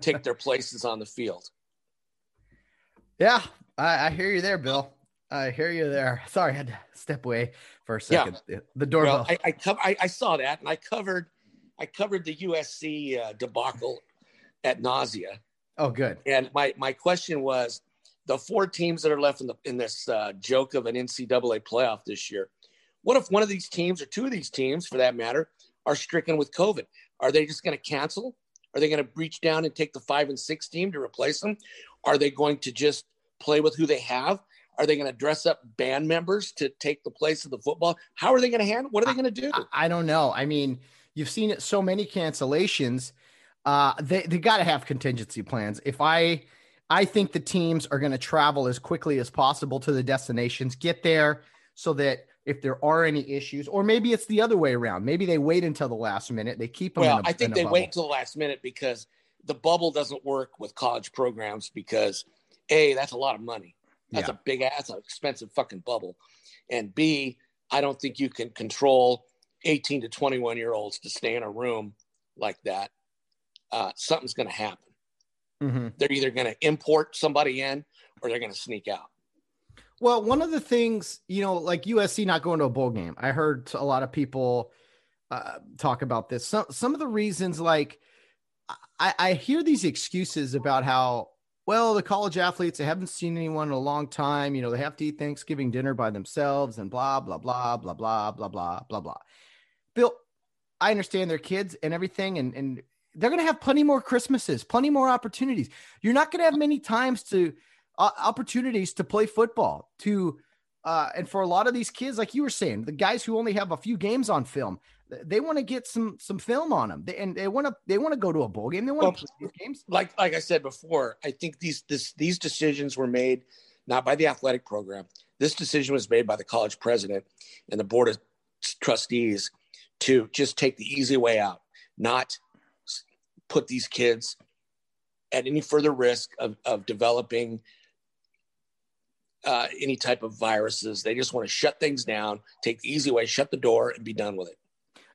take their places on the field? Yeah, I, I, hear you there, Bill. I hear you there. Sorry, I had to step away for a second. Yeah. The doorbell. Well, I, I, co- I, I, saw that, and I covered, I covered the USC uh, debacle at nausea. Oh, good. And my my question was, the four teams that are left in the in this uh, joke of an NCAA playoff this year. What if one of these teams, or two of these teams, for that matter, are stricken with COVID? Are they just going to cancel? Are they going to reach down and take the five and six team to replace them? Are they going to just play with who they have? Are they going to dress up band members to take the place of the football? How are they going to handle? What are they going to do? I, I, don't know. I mean, you've seen it so many cancellations. Uh, they they got to have contingency plans. If I I think the teams are going to travel as quickly as possible to the destinations, get there so that if there are any issues, or maybe it's the other way around. Maybe they wait until the last minute. They keep them. Well, a, I think they bubble. wait until the last minute because the bubble doesn't work with college programs because a that's a lot of money. That's yeah. a big ass, an expensive fucking bubble, and b I don't think you can control 18 to 21 year olds to stay in a room like that. Uh, something's going to happen. Mm-hmm. They're either going to import somebody in or they're going to sneak out. Well, one of the things, you know, like USC not going to a bowl game, I heard a lot of people uh, talk about this. Some some of the reasons, like I, I hear these excuses about how well the college athletes they haven't seen anyone in a long time. You know, they have to eat Thanksgiving dinner by themselves and blah blah blah blah blah blah blah blah blah. Bill, I understand their kids and everything, and and they're going to have plenty more Christmases, plenty more opportunities. You're not going to have many times to uh, opportunities to play football. To uh, and for a lot of these kids, like you were saying, the guys who only have a few games on film, they want to get some some film on them, they, and they want to they want to go to a bowl game. They want to play games. Like like I said before, I think these this these decisions were made not by the athletic program. This decision was made by the college president and the board of trustees to just take the easy way out, not put these kids at any further risk of, of developing uh, any type of viruses. They just want to shut things down, take the easy way, shut the door, and be done with it.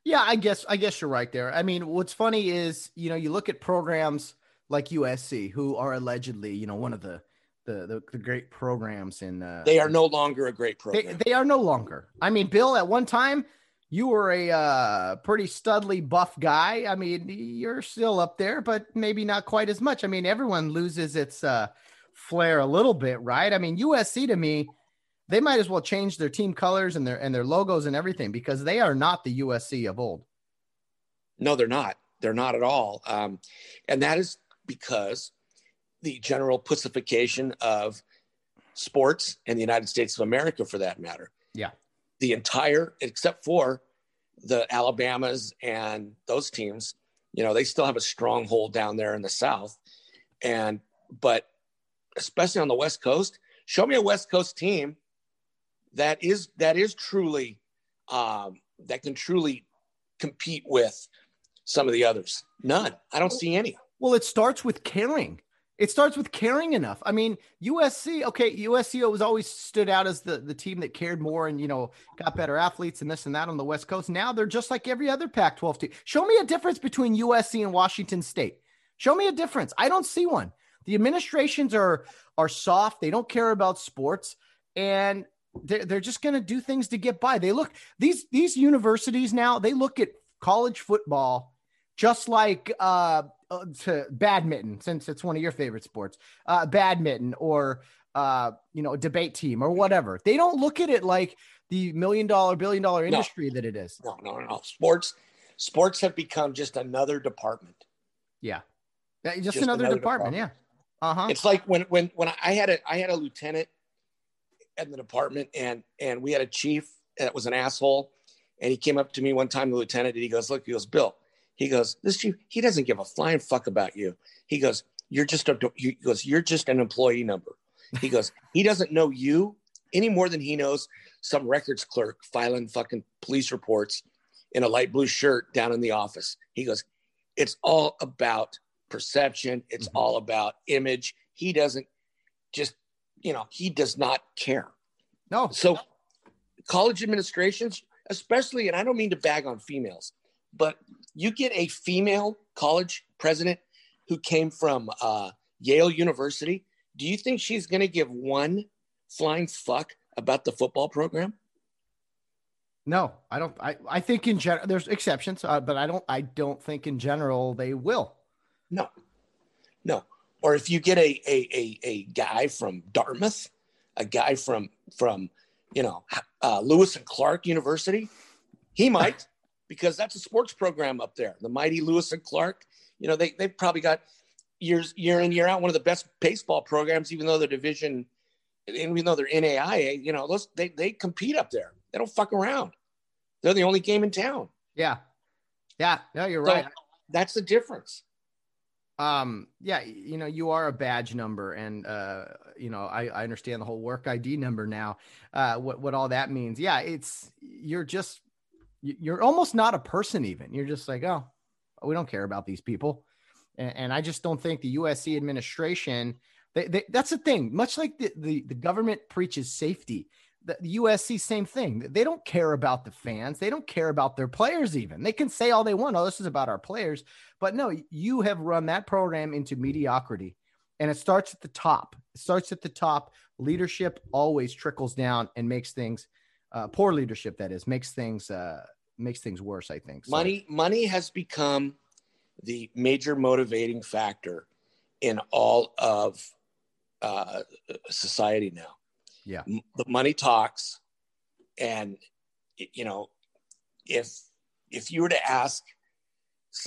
Yeah, I guess I guess you're right there. I mean, what's funny is you know you look at programs like USC, who are allegedly you know one of the the the, the great programs in. Uh, they are no longer a great program. They, they are no longer. I mean, Bill, at one time you were a uh, pretty studly buff guy. I mean, you're still up there, but maybe not quite as much. I mean, everyone loses its uh, flair a little bit, right? I mean, USC to me, they might as well change their team colors and their and their logos and everything because they are not the USC of old. No, they're not. They're not at all. Um, and that is because the general pussification of sports in the United States of America, for that matter. Yeah the entire, except for the Alabamas and those teams, you know, they still have a stronghold down there in the South. And, but especially on the West Coast, show me a West Coast team that is, that is truly, um, that can truly compete with some of the others. None. I don't see any. Well, it starts with caring. It starts with caring enough. I mean, USC, okay, USC was always stood out as the, the team that cared more and, you know, got better athletes and this and that on the West Coast. Now they're just like every other Pac 12 team. Show me a difference between USC and Washington State. Show me a difference. I don't see one. The administrations are are soft. They don't care about sports and they're, they're just going to do things to get by. They look these these universities now, they look at college football just like uh uh, to badminton since it's one of your favorite sports uh badminton or uh you know debate team or whatever they don't look at it like the million dollar billion dollar industry no. that it is no no no sports sports have become just another department yeah, yeah just, just another, another, department, department. yeah uh-huh it's like when when when i had a i had a lieutenant in the department and and we had a chief that was an asshole. And he came up to me one time, the lieutenant, and he goes, Look, he goes, Bill, he goes, This chief, he doesn't give a flying fuck about you. He goes, You're just a, he goes, You're just an employee number. He goes, He doesn't know you any more than he knows some records clerk filing fucking police reports in a light blue shirt down in the office. He goes, It's all about perception, it's mm-hmm. all about image. He doesn't just, you know, he does not care. No. So college administrations, especially, and I don't mean to bag on females, but you get a female college president who came from uh, Yale University. Do you think she's going to give one flying fuck about the football program? No, I don't. I, I think in general there's exceptions, uh, but I don't. I don't think in general they will. No, no. Or if you get a a a, a guy from Dartmouth, a guy from from you know uh, Lewis and Clark University, he might because that's a sports program up there. The mighty Lewis and Clark. You know they they've probably got years year in year out one of the best baseball programs, even though they're division, even though they're NAIA. You know those they they compete up there. They don't fuck around. They're the only game in town. Yeah, yeah, no, you're so right. That's the difference um yeah you know you are a badge number and uh you know i i understand the whole work id number now uh what what all that means. Yeah it's you're just you're almost not a person even. You're just like oh we don't care about these people. And, and i just don't think the usc administration they, they, that's the thing. Much like the, the the government preaches safety the USC, same thing. They don't care about the fans. They don't care about their players, even. They can say all they want. Oh, this is about our players. But no, you have run that program into mediocrity. And it starts at the top. It starts at the top. Leadership always trickles down and makes things uh, poor leadership, that is, makes things uh, makes things worse, I think. So, money, money has become the major motivating factor in all of uh, society now yeah. The money talks. And, you know, if, if you were to ask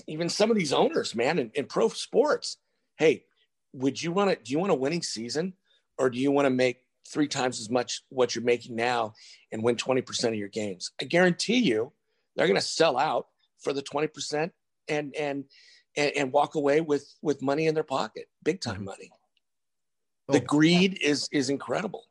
even some of these owners, man, in, in pro sports, hey, would you want to, do you want a winning season or do you want to make three times as much what you're making now and win 20% of your games? I guarantee you they're going to sell out for the 20% and, and, and, and, walk away with, with money in their pocket, big time mm-hmm. money. The oh. greed is, is incredible.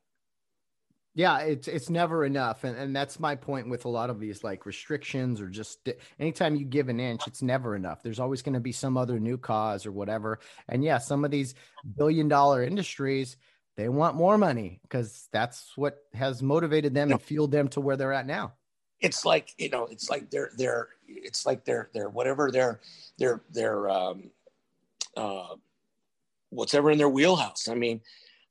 Yeah, it's it's never enough, and and that's my point with a lot of these like restrictions or just anytime you give an inch, it's never enough. There's always going to be some other new cause or whatever. And yeah, some of these billion dollar industries they want more money because that's what has motivated them and fueled them to where they're at now. It's like you know, it's like they're they're it's like they're they're whatever they're they're they're um uh whatever in their wheelhouse. I mean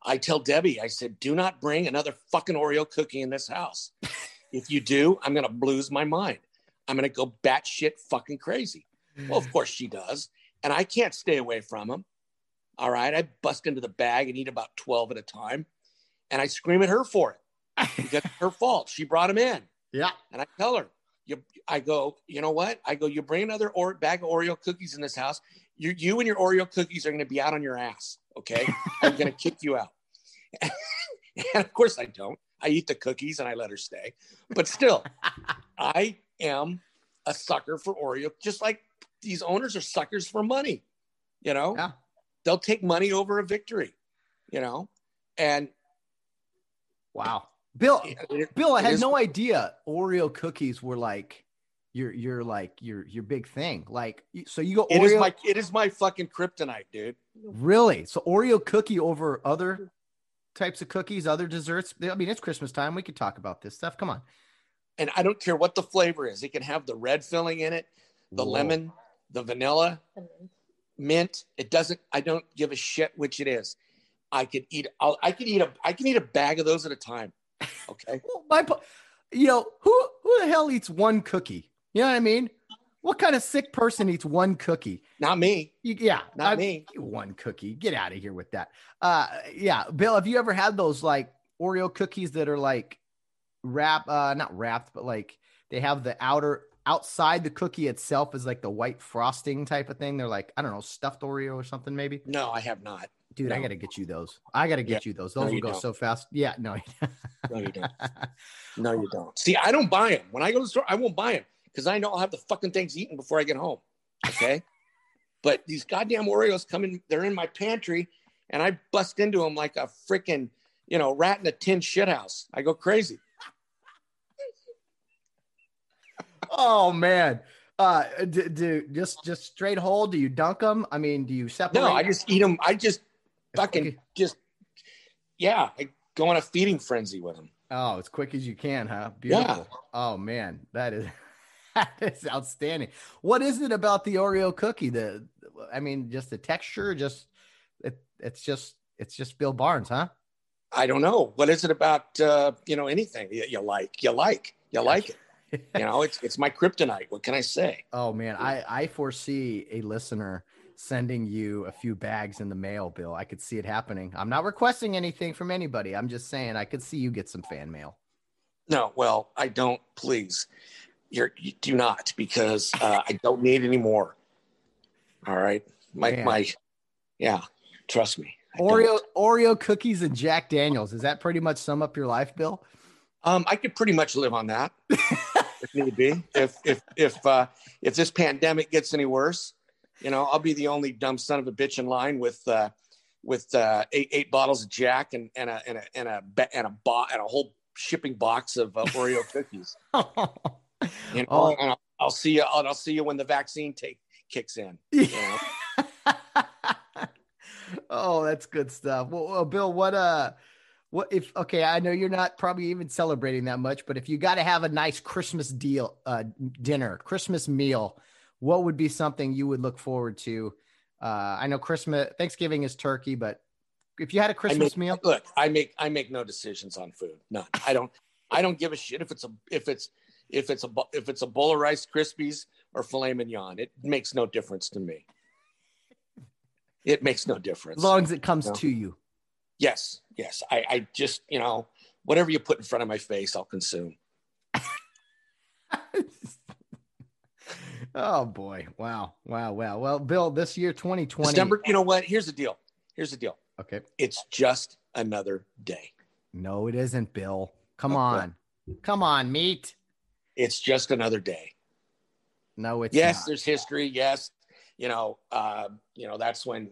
I tell Debbie, I said, do not bring another fucking Oreo cookie in this house. if you do, I'm going to lose my mind. I'm going to go batshit fucking crazy. Well, of course she does. And I can't stay away from them. All right. I bust into the bag and eat about 12 at a time. And I scream at her for it because it's her fault. She brought them in. Yeah. And I tell her, you, I go, you know what? I go, you bring another or- bag of Oreo cookies in this house. You, you and your Oreo cookies are going to be out on your ass. Okay. I'm to kick you out. and of course I don't. I eat the cookies and I let her stay. But still, I am a sucker for Oreo, just like these owners are suckers for money. You know, yeah. they'll take money over a victory, you know, and wow. Bill, it, Bill, I had is, no idea Oreo cookies were like your your like your your big thing. Like so you go It Oreo- is my it is my fucking kryptonite, dude. Really? So Oreo cookie over other types of cookies, other desserts. I mean, it's Christmas time. We could talk about this stuff. Come on. And I don't care what the flavor is. It can have the red filling in it, the Whoa. lemon, the vanilla, mint. It doesn't. I don't give a shit which it is. I could eat. I'll, I could eat a. I can eat a bag of those at a time. Okay. well, my, you know who who the hell eats one cookie? You know what I mean? What kind of sick person eats one cookie? Not me. You, yeah, not I, me. One cookie. Get out of here with that. Uh, yeah, Bill. Have you ever had those like Oreo cookies that are like wrap? Uh, not wrapped, but like they have the outer outside the cookie itself is like the white frosting type of thing. They're like I don't know, stuffed Oreo or something maybe. No, I have not. Dude, no. I got to get you those. I got to get yeah. you those. Those no, will go don't. so fast. Yeah, no. no, you don't. No, you don't. See, I don't buy them. When I go to the store, I won't buy them because I know I'll have the fucking things eaten before I get home. Okay. but these goddamn Oreos come in, they're in my pantry and I bust into them like a freaking, you know, rat in a tin shithouse. I go crazy. oh, man. Uh, do, do, just just straight whole? Do you dunk them? I mean, do you separate? No, I just eat them. I just fucking just yeah. I go on a feeding frenzy with them. Oh, as quick as you can, huh? Beautiful. Yeah. Oh man, that is that is outstanding. What is it about the Oreo cookie? The I mean, just the texture, just it, it's just it's just Bill Barnes, huh? I don't know. What is it about uh, you know anything you, you like? You like you like it you know, it's it's my kryptonite. What can I say? Oh man, I I foresee a listener sending you a few bags in the mail, Bill. I could see it happening. I'm not requesting anything from anybody. I'm just saying I could see you get some fan mail. No, well, I don't. Please, You're, you do not because uh, I don't need any more. All right, my man. my, yeah. Trust me. I Oreo don't. Oreo cookies and Jack Daniels. Does that pretty much sum up your life, Bill? Um, I could pretty much live on that. if need be. If if if uh, if this pandemic gets any worse, you know, I'll be the only dumb son of a bitch in line with uh, with uh, eight eight bottles of Jack and and a and a and a and a, bo- and a whole shipping box of uh, Oreo cookies. you know, oh. and I'll, I'll, see you. I'll, I'll, see you when the vaccine take kicks in. You know? oh, that's good stuff. Well, well, Bill, what uh what if okay i know you're not probably even celebrating that much but if you got to have a nice christmas deal uh, dinner christmas meal what would be something you would look forward to uh, i know christmas thanksgiving is turkey but if you had a christmas make, meal look i make i make no decisions on food none i don't i don't give a shit if it's a if it's if it's a if it's a bowl of rice krispies or filet mignon it makes no difference to me it makes no difference as long as it comes you know? to you Yes, yes. I, I just, you know, whatever you put in front of my face, I'll consume. oh boy. Wow. Wow. Wow. Well, Bill, this year 2020. December, you know what? Here's the deal. Here's the deal. Okay. It's just another day. No, it isn't, Bill. Come oh, okay. on. Come on, meat. It's just another day. No, it's yes, not. there's history. Yes. You know, uh, you know, that's when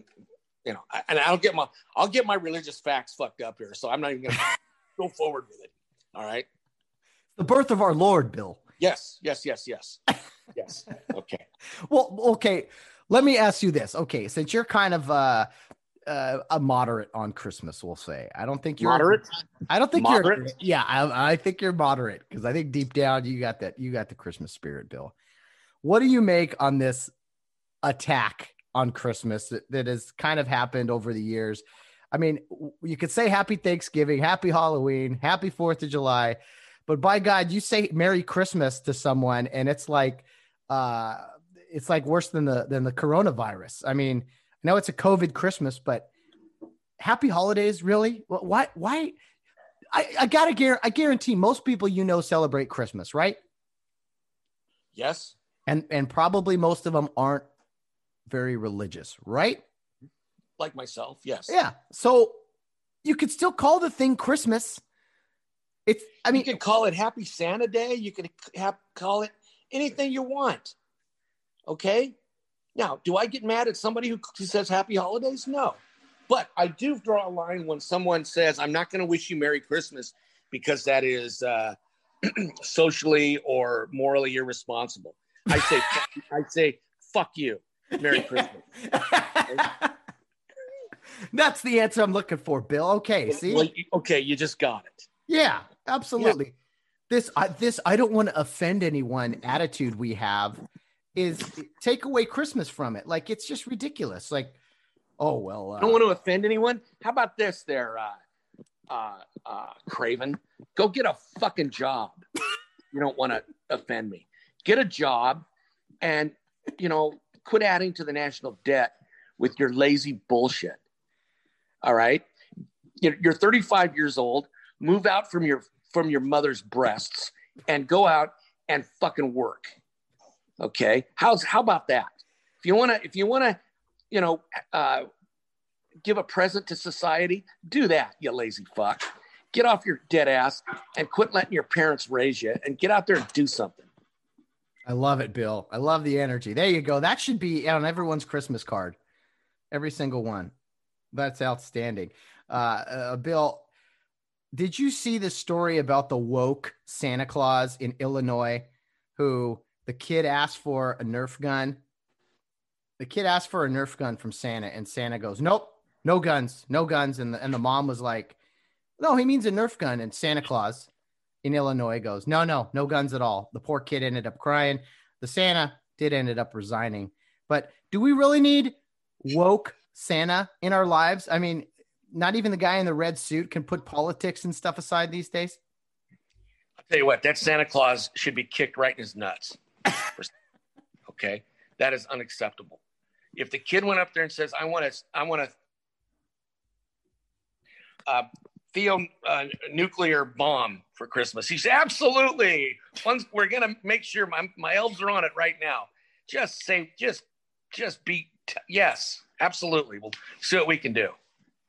you know, and I'll get my I'll get my religious facts fucked up here, so I'm not even gonna go forward with it. All right. The birth of our Lord, Bill. Yes, yes, yes, yes, yes. Okay. well, okay. Let me ask you this. Okay, since you're kind of uh, uh, a moderate on Christmas, we'll say. I don't think you're moderate. I don't think moderate? you're. Yeah, I, I think you're moderate because I think deep down you got that. You got the Christmas spirit, Bill. What do you make on this attack on Christmas that, that has kind of happened over the years. I mean, you could say happy Thanksgiving, happy Halloween, happy 4th of July, but by God, you say Merry Christmas to someone and it's like uh it's like worse than the than the coronavirus. I mean, I know it's a COVID Christmas, but happy holidays, really? Why why I, I gotta guarantee I guarantee most people you know celebrate Christmas, right? Yes. And and probably most of them aren't very religious, right? Like myself, yes. Yeah. So you could still call the thing Christmas. It's, I mean, you can call it Happy Santa Day. You can ha- call it anything you want. Okay. Now, do I get mad at somebody who, who says Happy Holidays? No. But I do draw a line when someone says, I'm not going to wish you Merry Christmas because that is uh, socially or morally irresponsible. I say, I say, fuck you. Merry Christmas. That's the answer I'm looking for, Bill. Okay, see? Well, okay, you just got it. Yeah, absolutely. Yeah. This I, this I don't want to offend anyone attitude we have is take away Christmas from it. Like it's just ridiculous. Like, oh well. Uh, I don't want to offend anyone. How about this, there, uh, uh, uh, Craven? Go get a fucking job. you don't want to offend me. Get a job, and you know quit adding to the national debt with your lazy bullshit. All right. You're 35 years old, move out from your from your mother's breasts and go out and fucking work. Okay. How's how about that? If you wanna, if you wanna, you know, uh, give a present to society, do that, you lazy fuck. Get off your dead ass and quit letting your parents raise you and get out there and do something. I love it, Bill. I love the energy. There you go. That should be on everyone's Christmas card. Every single one. That's outstanding. Uh, uh, Bill, did you see the story about the woke Santa Claus in Illinois who the kid asked for a Nerf gun? The kid asked for a Nerf gun from Santa, and Santa goes, Nope, no guns, no guns. And the, and the mom was like, No, he means a Nerf gun. And Santa Claus in Illinois goes, No, no, no guns at all. The poor kid ended up crying. The Santa did ended up resigning. But do we really need woke Santa in our lives? I mean, not even the guy in the red suit can put politics and stuff aside these days. I'll tell you what, that Santa Claus should be kicked right in his nuts. okay, that is unacceptable. If the kid went up there and says, "I want to, I want to." Uh, Theo uh, nuclear bomb for Christmas. He's absolutely. Once we're gonna make sure my, my elves are on it right now. Just say, just, just be. T- yes, absolutely. We'll see what we can do.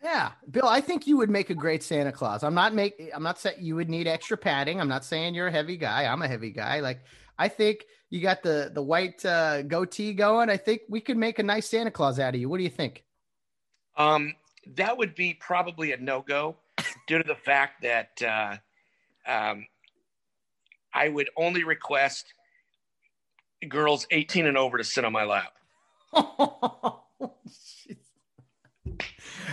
Yeah, Bill, I think you would make a great Santa Claus. I'm not make I'm not saying you would need extra padding. I'm not saying you're a heavy guy. I'm a heavy guy. Like I think you got the the white uh, goatee going. I think we could make a nice Santa Claus out of you. What do you think? Um, that would be probably a no go due to the fact that uh, um, I would only request girls 18 and over to sit on my lap.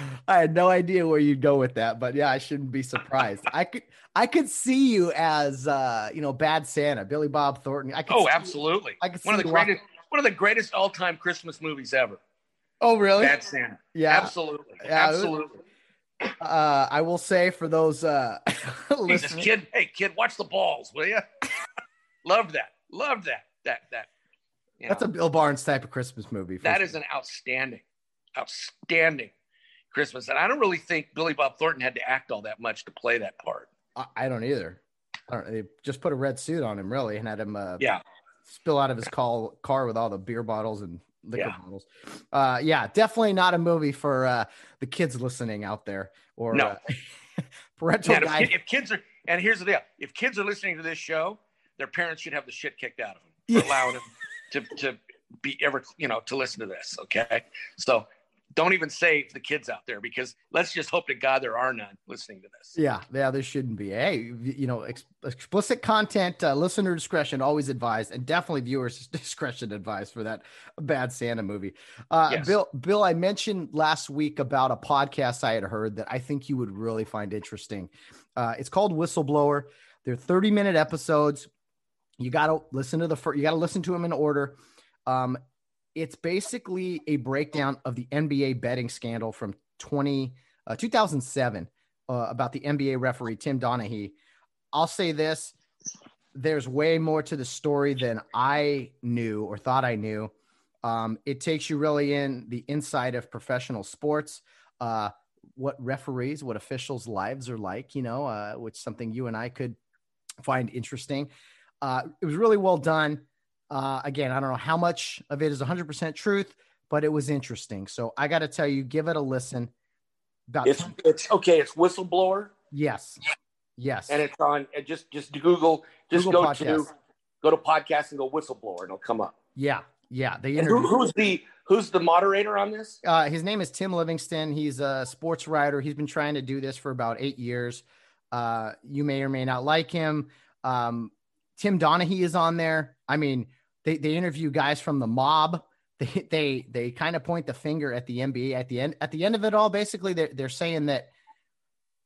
I had no idea where you'd go with that, but yeah, I shouldn't be surprised. I could I could see you as uh, you know, bad Santa, Billy Bob Thornton. I could Oh, absolutely. You, I could one of the greatest walk- one of the greatest all-time Christmas movies ever. Oh, really? Bad Santa. Yeah. Absolutely. Yeah, Absolutely. Uh, I will say for those uh Jesus, kid, hey kid, watch the balls, will you? Love that. Love that. That that. That's know. a Bill Barnes type of Christmas movie. That is an outstanding, outstanding Christmas. And I don't really think Billy Bob Thornton had to act all that much to play that part. I, don't either. I don't, they just put a red suit on him, really, and had him uh, yeah spill out of his call, car with all the beer bottles and liquor yeah. bottles. Uh, yeah, definitely not a movie for uh, the kids listening out there or no. uh, parental Man, if, if, kids are, and here's the deal: if kids are listening to this show, their parents should have the shit kicked out of them for yeah. allowing them to to be ever, you know, to listen to this. Okay, so don't even save the kids out there because let's just hope to God there are none listening to this. Yeah, yeah, there shouldn't be. Hey, you know, ex- explicit content, uh, listener discretion always advised, and definitely viewers discretion advised for that bad Santa movie. Uh, yes. Bill, Bill, I mentioned last week about a podcast I had heard that I think you would really find interesting. Uh, it's called Whistleblower. They're 30 minute episodes. You got to listen to the first, you got to listen to them in order. Um, it's basically a breakdown of the NBA betting scandal from 20, uh, 2007 uh, about the NBA referee Tim Donaghy. I'll say this there's way more to the story than I knew or thought I knew. Um, it takes you really in the inside of professional sports, uh, what referees, what officials' lives are like, you know, uh, which something you and I could find interesting. Uh, it was really well done. Uh, again, I don't know how much of it is 100% truth, but it was interesting. So I got to tell you, give it a listen. About it's, 10- it's okay. It's whistleblower. Yes. Yes. And it's on just, just Google, just Google go podcast. to, go to podcast and go whistleblower and it'll come up. Yeah. Yeah. They who, who's the, who's the moderator on this? Uh, his name is Tim Livingston. He's a sports writer. He's been trying to do this for about eight years. Uh, you may or may not like him. Um, Tim Donaghy is on there. I mean, they, they interview guys from the mob. They they they kind of point the finger at the NBA at the end at the end of it all. Basically, they're they're saying that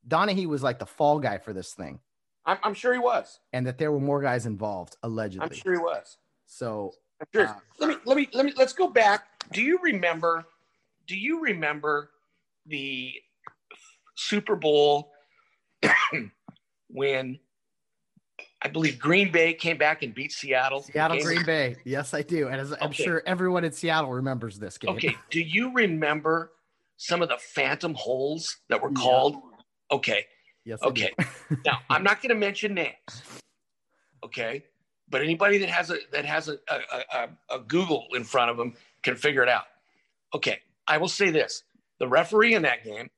Donaghy was like the fall guy for this thing. I'm, I'm sure he was, and that there were more guys involved allegedly. I'm sure he was. So sure. uh, let me let me let me let's go back. Do you remember? Do you remember the Super Bowl when I believe Green Bay came back and beat Seattle. Seattle, Green Bay. Yes, I do. And as, I'm okay. sure everyone in Seattle remembers this game. Okay. Do you remember some of the phantom holes that were called? Yeah. Okay. Yes. Okay. now I'm not going to mention names. Okay. But anybody that has a that has a, a, a, a Google in front of them can figure it out. Okay. I will say this: The referee in that game,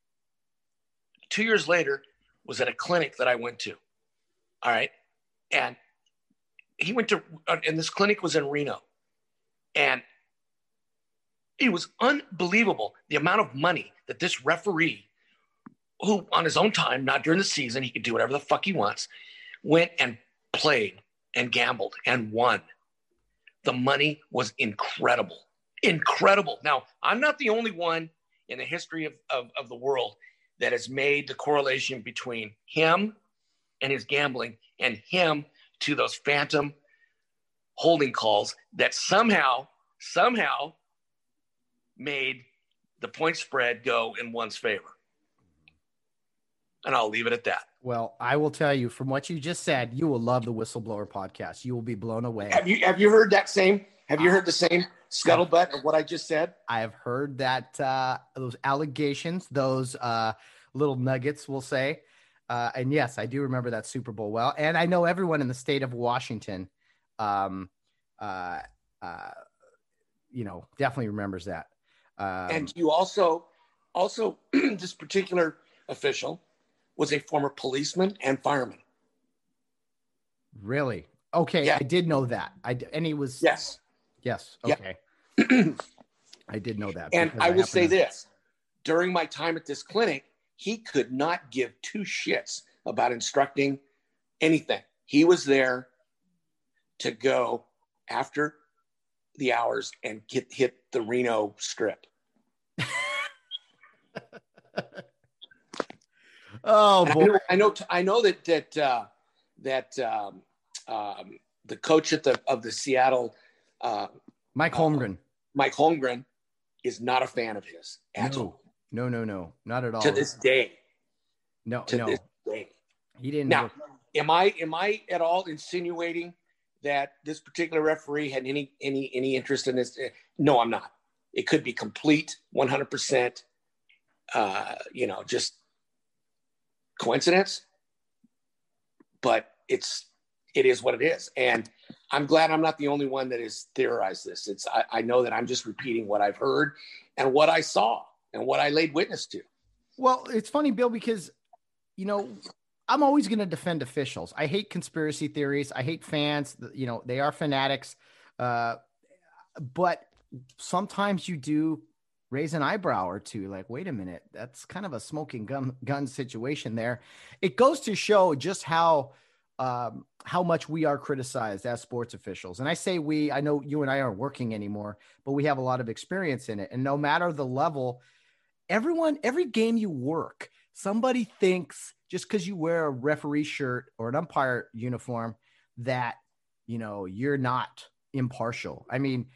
two years later, was at a clinic that I went to. All right. And he went to, uh, and this clinic was in Reno. And it was unbelievable the amount of money that this referee, who on his own time, not during the season, he could do whatever the fuck he wants, went and played and gambled and won. The money was incredible. Incredible. Now, I'm not the only one in the history of, of, of the world that has made the correlation between him and his gambling and him to those phantom holding calls that somehow, somehow made the point spread go in one's favor. And I'll leave it at that. Well, I will tell you from what you just said, you will love the whistleblower podcast. You will be blown away. Have you have you heard that same? Have you heard the same scuttlebutt of what I just said? I have heard that uh, those allegations, those uh, little nuggets, we'll say. Uh, and yes, I do remember that Super Bowl well, and I know everyone in the state of Washington, um, uh, uh, you know, definitely remembers that. Um, and you also, also, this particular official was a former policeman and fireman. Really? Okay, yeah. I did know that. I and he was yes, yes. Okay, yep. I did know that. And I, I will say to... this: during my time at this clinic, he could not give two shits about instructing anything. He was there to go after the hours and get hit the Reno strip. oh boy! I know, I know, I know, that that uh, that um, um, the coach at the of the Seattle, uh, Mike Holmgren, uh, Mike Holmgren, is not a fan of his at no. all. No, no, no, not at all. To this day. No, to no. This day. He didn't. Now, work. am I am I at all insinuating that this particular referee had any any any interest in this? No, I'm not. It could be complete 100 percent uh, you know, just coincidence. But it's it is what it is. And I'm glad I'm not the only one that has theorized this. It's I, I know that I'm just repeating what I've heard and what I saw and what I laid witness to. Well, it's funny, Bill, because you know, I'm always going to defend officials. I hate conspiracy theories. I hate fans. You know, they are fanatics. Uh, but sometimes you do raise an eyebrow or two like wait a minute that's kind of a smoking gun gun situation there it goes to show just how um, how much we are criticized as sports officials and i say we i know you and i aren't working anymore but we have a lot of experience in it and no matter the level everyone every game you work somebody thinks just because you wear a referee shirt or an umpire uniform that you know you're not impartial i mean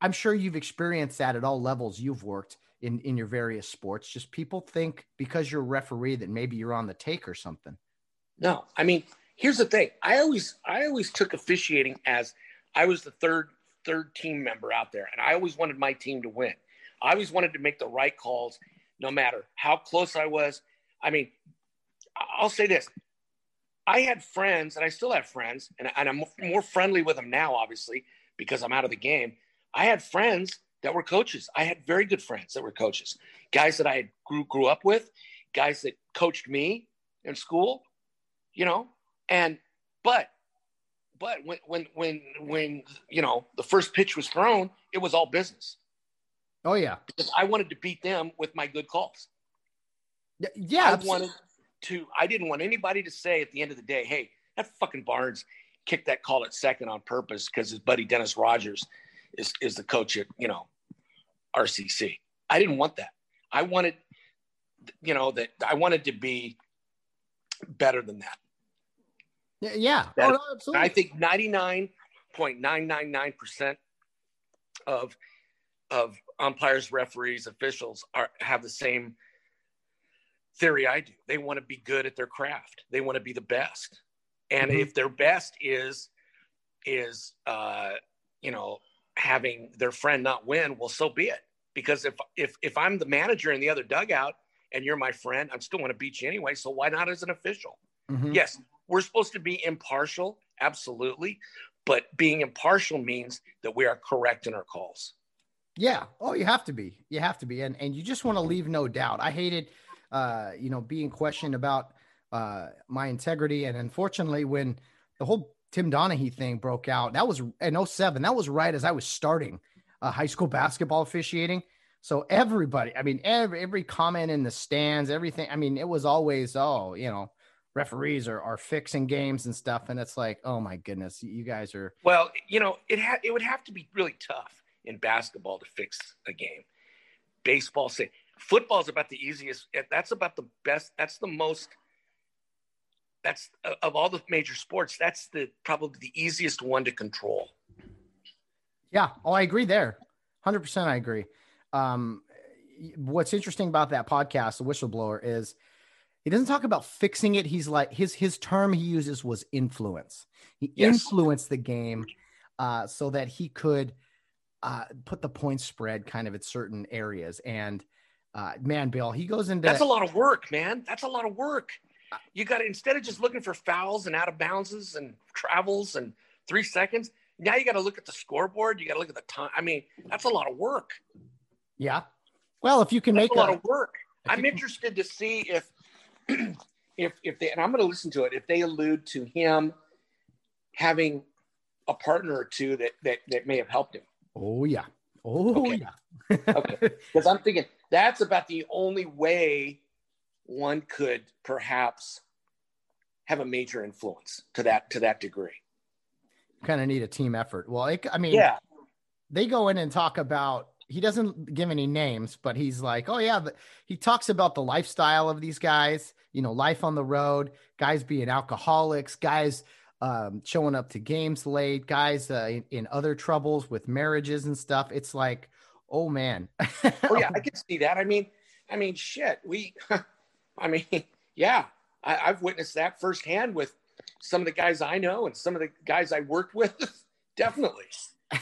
I'm sure you've experienced that at all levels you've worked in in your various sports. Just people think because you're a referee that maybe you're on the take or something. No, I mean, here's the thing. I always I always took officiating as I was the third third team member out there, and I always wanted my team to win. I always wanted to make the right calls, no matter how close I was. I mean, I'll say this: I had friends, and I still have friends, and, and I'm more friendly with them now, obviously, because I'm out of the game I had friends that were coaches. I had very good friends that were coaches, guys that I grew grew up with, guys that coached me in school, you know. And but but when when when when you know the first pitch was thrown, it was all business. Oh yeah, because I wanted to beat them with my good calls. Yeah, I wanted to. I didn't want anybody to say at the end of the day, "Hey, that fucking Barnes kicked that call at second on purpose because his buddy Dennis Rogers is, is the coach at, you know, RCC. I didn't want that. I wanted, you know, that I wanted to be better than that. Yeah. oh, no, absolutely. I think 99.999% of, of umpires, referees, officials are, have the same theory I do. They want to be good at their craft. They want to be the best. And mm-hmm. if their best is, is, uh, you know, having their friend not win, well, so be it. Because if if if I'm the manager in the other dugout and you're my friend, I'm still want to beat you anyway. So why not as an official? Mm-hmm. Yes, we're supposed to be impartial, absolutely, but being impartial means that we are correct in our calls. Yeah. Oh, you have to be. You have to be, and and you just want to leave no doubt. I hated, uh, you know, being questioned about uh my integrity, and unfortunately, when the whole Tim Donaghy thing broke out, that was in 07. That was right as I was starting uh, high school basketball officiating. So everybody, I mean, every every comment in the stands, everything. I mean, it was always, oh, you know, referees are, are fixing games and stuff, and it's like, oh my goodness, you guys are. Well, you know, it had it would have to be really tough in basketball to fix a game. Baseball, say football is about the easiest. That's about the best. That's the most. That's of all the major sports. That's the probably the easiest one to control. Yeah. Oh, I agree there. Hundred percent, I agree. Um, what's interesting about that podcast, the whistleblower, is he doesn't talk about fixing it. He's like his his term he uses was influence. He yes. influenced the game uh, so that he could uh, put the point spread kind of at certain areas. And uh, man, Bill, he goes into that's a lot of work, man. That's a lot of work. You got to instead of just looking for fouls and out of bounds and travels and three seconds, now you got to look at the scoreboard. You got to look at the time. I mean, that's a lot of work. Yeah. Well, if you can that's make a lot of work, I'm interested to see if if if they and I'm going to listen to it if they allude to him having a partner or two that that that may have helped him. Oh yeah. Oh okay. yeah. okay. Because I'm thinking that's about the only way one could perhaps have a major influence to that to that degree. Kind of need a team effort. Well, it, I mean, yeah, they go in and talk about. He doesn't give any names, but he's like, oh yeah, he talks about the lifestyle of these guys. You know, life on the road, guys being alcoholics, guys um, showing up to games late, guys uh, in, in, other troubles with marriages and stuff. It's like, oh man. oh yeah, I can see that. I mean, I mean, shit. We, I mean, yeah, I, have witnessed that firsthand with some of the guys I know and some of the guys I worked with. Definitely.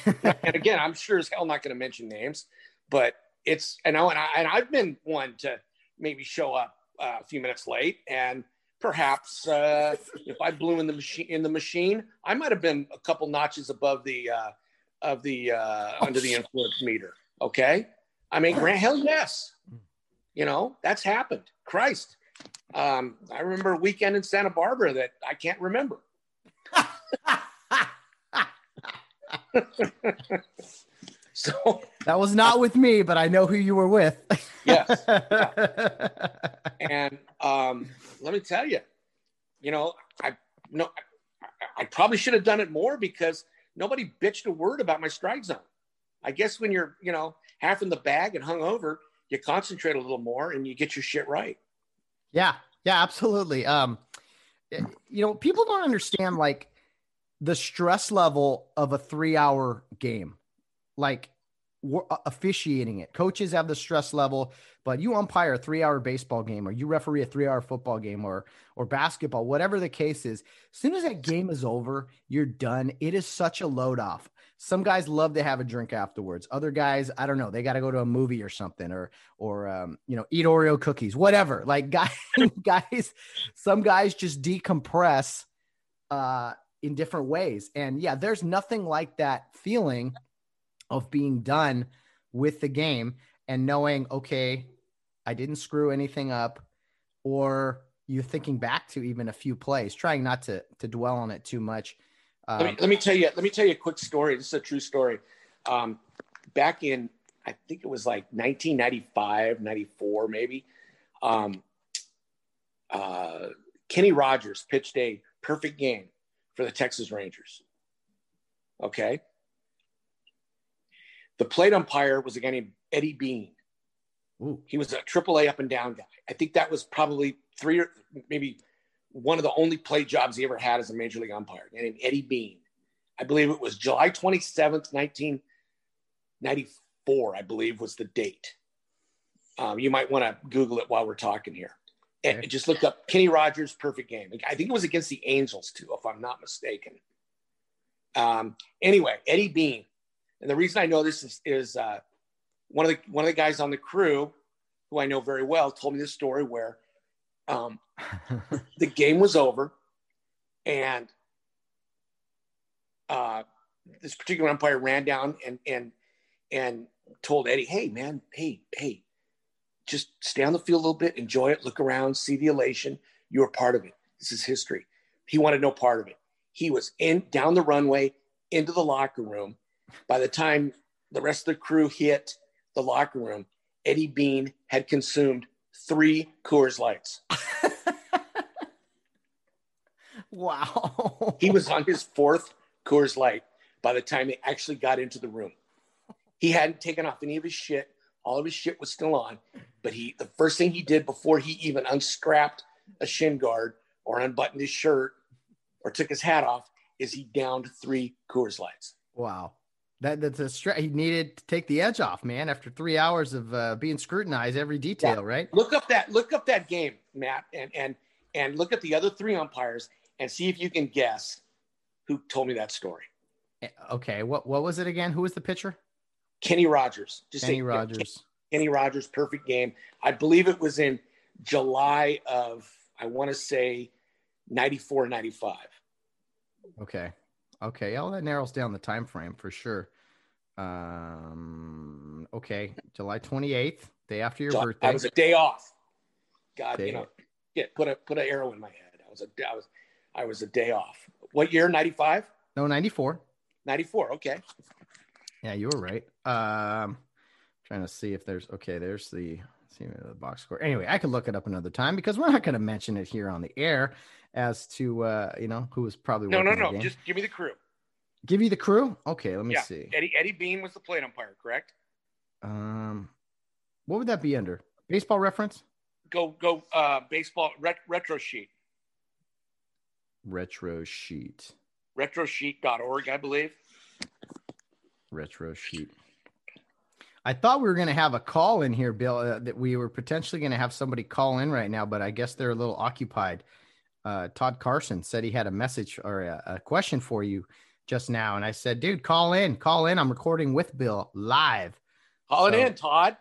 and again, I'm sure as hell not going to mention names, but it's and I and, I and I've been one to maybe show up uh, a few minutes late and perhaps uh, if I blew in the machine in the machine, I might have been a couple notches above the uh, of the uh, under the influence meter. Okay, I mean, grant hell yes, you know that's happened. Christ, um, I remember a weekend in Santa Barbara that I can't remember. so that was not with me, but I know who you were with. yes. Yeah. And um, let me tell you, you know, I no, I, I probably should have done it more because nobody bitched a word about my strike zone. I guess when you're, you know, half in the bag and hung over, you concentrate a little more and you get your shit right. Yeah. Yeah, absolutely. Um, you know, people don't understand like the stress level of a three hour game. Like uh, officiating it. Coaches have the stress level, but you umpire a three hour baseball game or you referee a three hour football game or or basketball, whatever the case is. As soon as that game is over, you're done. It is such a load off. Some guys love to have a drink afterwards. Other guys, I don't know, they got to go to a movie or something, or or um, you know, eat Oreo cookies, whatever. Like guys, guys, some guys just decompress uh, in different ways. And yeah, there's nothing like that feeling of being done with the game and knowing, okay, I didn't screw anything up, or you thinking back to even a few plays, trying not to to dwell on it too much. Um, let, me, let, me, tell you. Let me tell you a quick story. This is a true story. Um, back in, I think it was like 1995, 94, maybe. Um, uh, Kenny Rogers pitched a perfect game for the Texas Rangers. Okay. The plate umpire was a guy named Eddie Bean. Ooh. He was a triple A up and down guy. I think that was probably three or maybe one of the only plate jobs he ever had as a major league umpire, named Eddie Bean. I believe it was July 27th, 1994, I believe was the date. Um, you might want to Google it while we're talking here. And okay. just look up Kenny Rogers' perfect game. I think it was against the Angels, too, if I'm not mistaken. Um, anyway, Eddie Bean and the reason I know this is, is uh, one of the one of the guys on the crew, who I know very well, told me this story where um, the game was over, and uh, this particular umpire ran down and and and told Eddie, "Hey, man, hey, hey, just stay on the field a little bit, enjoy it, look around, see the elation. You're part of it. This is history." He wanted no part of it. He was in down the runway into the locker room. By the time the rest of the crew hit the locker room, Eddie Bean had consumed three Coors Lights. wow. he was on his fourth Coors Light by the time he actually got into the room. He hadn't taken off any of his shit. All of his shit was still on. But he the first thing he did before he even unstrapped a shin guard or unbuttoned his shirt or took his hat off is he downed three Coors Lights. Wow. That that's a stress. He needed to take the edge off, man. After three hours of uh, being scrutinized every detail, yeah. right? Look up that look up that game, Matt, and and and look at the other three umpires and see if you can guess who told me that story. Eh, okay, what what was it again? Who was the pitcher? Kenny Rogers. Just Kenny say, Rogers. Kenny Rogers, perfect game. I believe it was in July of I want to say 94, 95. Okay. Okay. All that narrows down the time frame for sure. Um, okay. July 28th, day after your July, birthday. I was a day off. God, day. you know, yeah, put a put an arrow in my head. I was a I was I was a day off. What year? 95? No, 94. 94. Okay. Yeah, you were right. Um trying to see if there's okay, there's the see the box score. Anyway, I could look it up another time because we're not going to mention it here on the air as to uh, you know who was probably no, no, no. Just give me the crew. Give you the crew. Okay, let me yeah. see. Eddie Eddie Bean was the plate umpire, correct? Um, what would that be under? Baseball reference. Go go. Uh, baseball ret- retro sheet. Retro sheet. Retrosheet.org, I believe. Retro sheet. I thought we were going to have a call in here, Bill. Uh, that we were potentially going to have somebody call in right now, but I guess they're a little occupied uh, Todd Carson said he had a message or a, a, question for you just now. And I said, dude, call in, call in. I'm recording with Bill live. Call so, it in, Todd.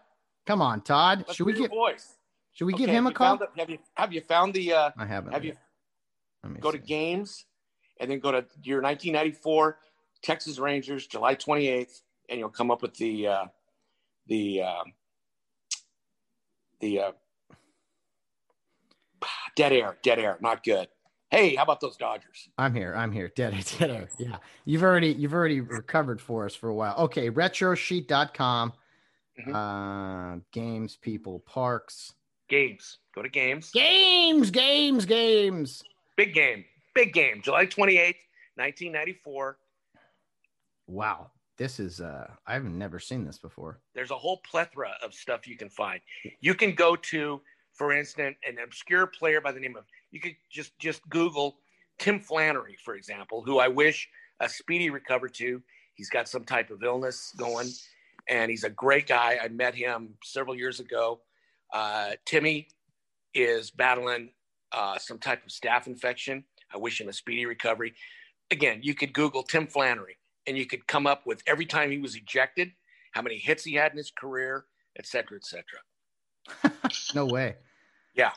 Come on, Todd. Let's should we get voice? Should we okay, give him a call? The, have you have you found the? Uh, I haven't. Have yet. you go see. to games and then go to your 1994 Texas Rangers, July 28th, and you'll come up with the uh, the uh, the uh, Dead air, dead air, not good. Hey, how about those Dodgers? I'm here. I'm here. Dead air, dead air. Yeah. You've already you've already recovered for us for a while. Okay, retrosheet.com. Mm-hmm. Uh games, people, parks. Games. Go to games. Games, games, games. Big game. Big game. July 28th, 1994. Wow. This is uh I've never seen this before. There's a whole plethora of stuff you can find. You can go to for instance, an obscure player by the name of you could just just Google Tim Flannery, for example, who I wish a speedy recovery to. He's got some type of illness going, and he's a great guy. I met him several years ago. Uh, Timmy is battling uh, some type of staph infection. I wish him a speedy recovery. Again, you could Google Tim Flannery, and you could come up with every time he was ejected, how many hits he had in his career, et cetera, et cetera. no way. Yeah.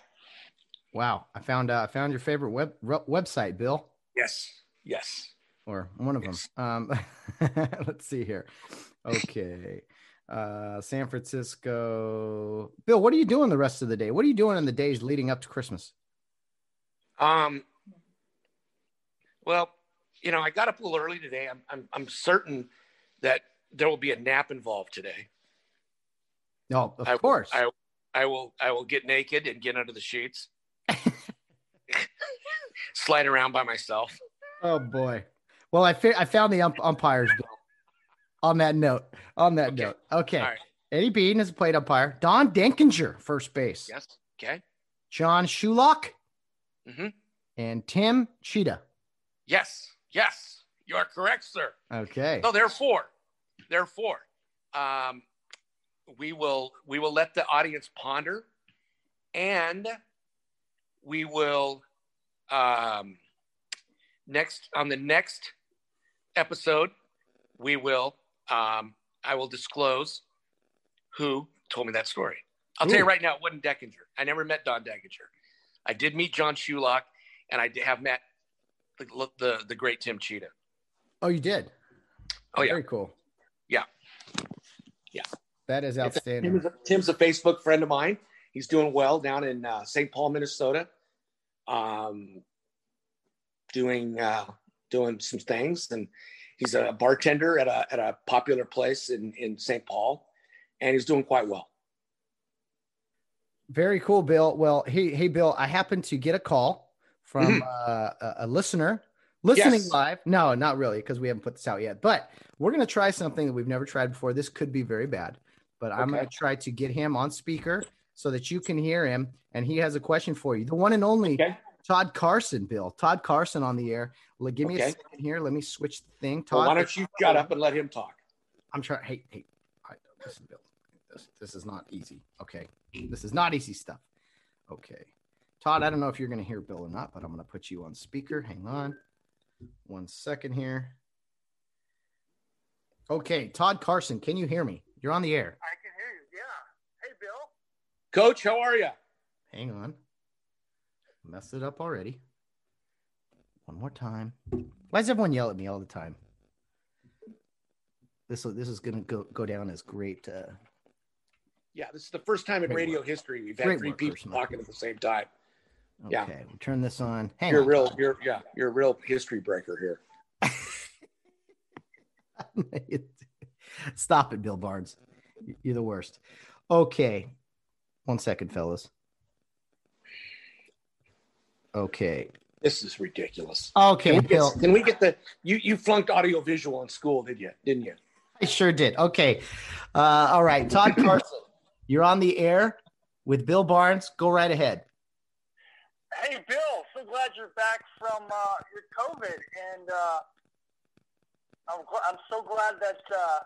Wow. I found uh, I found your favorite web website, Bill. Yes. Yes. Or one of yes. them. Um, let's see here. Okay. Uh, San Francisco. Bill, what are you doing the rest of the day? What are you doing in the days leading up to Christmas? Um. Well, you know, I got up a little early today. I'm I'm, I'm certain that there will be a nap involved today. No, of I, course. I, I will I will get naked and get under the sheets. Slide around by myself. Oh boy. Well, I fi- I found the ump- umpires on that note. On that okay. note. Okay. Right. Eddie Bean is a plate umpire. Don Denkinger, first base. Yes. Okay. John Shulock. Mm-hmm. And Tim Tschida. Yes. Yes. You are correct, sir. Okay. So there are four. There are four. Um, we will we will let the audience ponder and we will um, next on the next episode we will um, i will disclose who told me that story. I'll Ooh. tell you right now it wasn't Denkinger. I never met don Denkinger. I did meet john shulock and i have met the, the, the great tim tschida oh you did? Oh yeah. Very cool. Yeah. Yeah, that is outstanding. Tim's a, Tim's a Facebook friend of mine. He's doing well down in uh, St. Paul, Minnesota. Um, doing uh, doing some things, and he's a bartender at a at a popular place in in St. Paul, and he's doing quite well. Very cool, Bill. Well, hey, hey, Bill. I happened to get a call from mm-hmm. uh, a, listener listening yes. live. No, not really, because we haven't put this out yet. But we're going to try something that we've never tried before. This could be very bad, but okay. I'm going to try to get him on speaker so that you can hear him. And he has a question for you. The one and only okay. Todd Carson, Bill. Todd Carson on the air. Give me okay. a second here. Let me switch the thing. Todd, well, why don't you shut up and let him talk? I'm trying. Hey, hey, listen, Bill. This, this is not easy. Okay. This is not easy stuff. Okay. Todd, I don't know if you're going to hear Bill or not, but I'm going to put you on speaker. Hang on one second here. Okay. Todd Carson, can you hear me? You're on the air. I can hear you. Yeah. Hey, Bill. Coach, how are you? Hang on. Messed it up already. One more time. Why does everyone yell at me all the time? This this is gonna go go down as great. Uh, yeah, this is the first time in radio work. history we've had three people personal. talking at the same time. Okay, yeah. we'll turn this on. Hang you're on, real. You're yeah. You're a real history breaker here. Stop it, Bill Barnes. You're the worst. Okay, one second, fellas. Okay. This is ridiculous. Okay, can we, Bill. Get, can we get the you you flunked audio visual in school, did you? Didn't you? I sure did. Okay. Uh, all right, Todd Carson, you're on the air with Bill Barnes. Go right ahead. Hey, Bill. So glad you're back from uh, your COVID, and uh, I'm I'm so glad that uh,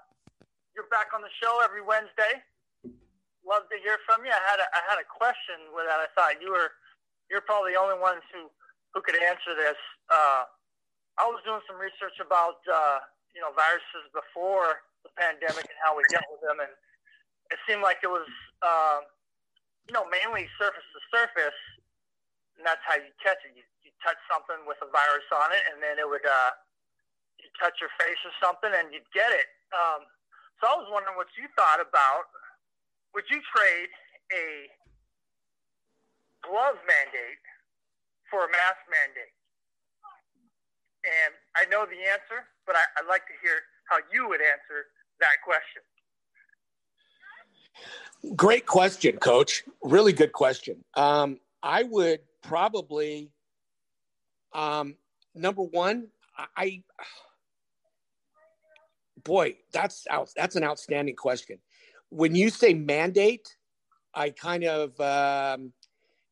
you're back on the show every Wednesday. Love to hear from you. I had a, I had a question with that. I thought you were you're probably the only ones who, who could answer this. Uh, I was doing some research about, uh, you know, viruses before the pandemic and how we dealt with them. And it seemed like it was, uh, you know, mainly surface to surface. And that's how you catch it. You, you touch something with a virus on it, and then it would, uh, you touch your face or something, and you'd get it. Um, so I was wondering what you thought about. Would you trade a glove mandate for a mask mandate? And I know the answer, but I, would like to hear how you would answer that question. Great question, Coach. Really good question. Um, I would probably, um, number one, I, boy, that's out, that's an outstanding question. When you say mandate, I kind of um,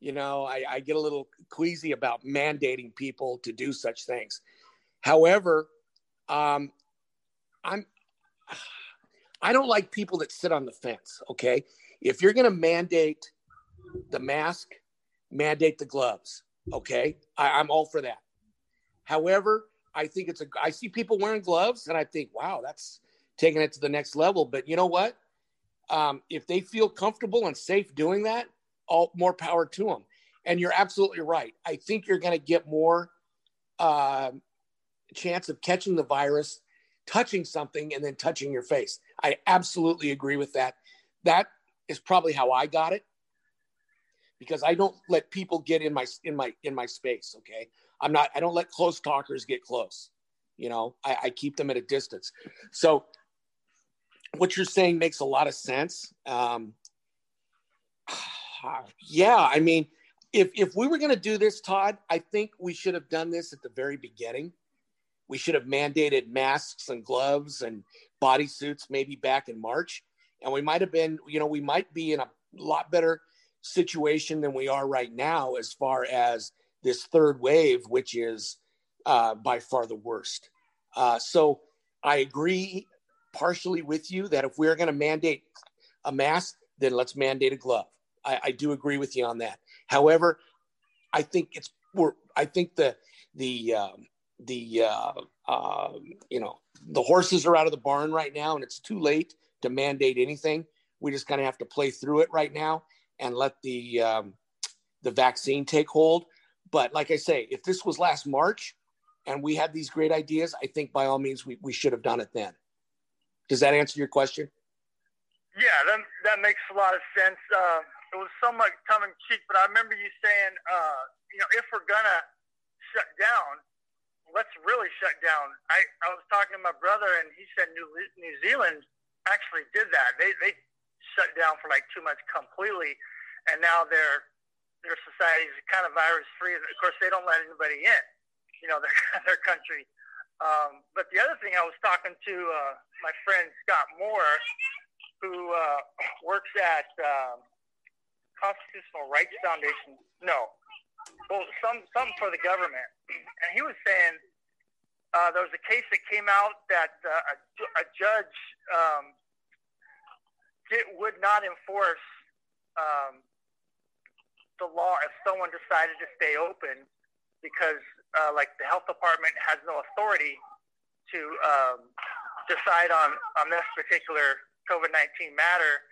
you know, I, I get a little queasy about mandating people to do such things. However, um, I'm I don't like people that sit on the fence. Okay, if you're going to mandate the mask, mandate the gloves. Okay, I, I'm all for that. However, I think it's a. I see people wearing gloves, and I think, wow, that's taking it to the next level. But you know what? Um, if they feel comfortable and safe doing that, all more power to them. And you're absolutely right. I think you're going to get more uh, chance of catching the virus, touching something, and then touching your face. I absolutely agree with that. That is probably how I got it because I don't let people get in my in my in my space. Okay, I'm not. I don't let close talkers get close. You know, I, I keep them at a distance. So, what you're saying makes a lot of sense. Um, yeah, I mean, if if we were going to do this, Todd, I think we should have done this at the very beginning. We should have mandated masks and gloves and bodysuits maybe back in March, and we might have been, you know, we might be in a lot better situation than we are right now as far as this third wave, which is uh, by far the worst. Uh, so I agree partially with you that if we're going to mandate a mask, then let's mandate a glove. I, I do agree with you on that. However, I think it's we're I think the the um, the uh, uh, you know the horses are out of the barn right now, and it's too late to mandate anything. We just kind of have to play through it right now and let the um, the vaccine take hold. But like I say, if this was last March and we had these great ideas, I think by all means we, we should have done it then. Does that answer your question? Yeah, that that makes a lot of sense. Uh, it was somewhat tongue in cheek, but I remember you saying, uh, you know, if we're gonna shut down, let's really shut down. I, I was talking to my brother, and he said New New Zealand actually did that. They they shut down for like two months completely, and now their their society is kind of virus free. Of course, they don't let anybody in. You know, their their country. Um, but the other thing, I was talking to uh, my friend Scott Moore, who uh, works at um, Constitutional Rights Foundation. No, well, some some for the government, and he was saying uh, there was a case that came out that uh, a, a judge um, did, would not enforce um, the law if someone decided to stay open because, uh, like, the health department has no authority to um, decide on on this particular COVID nineteen matter,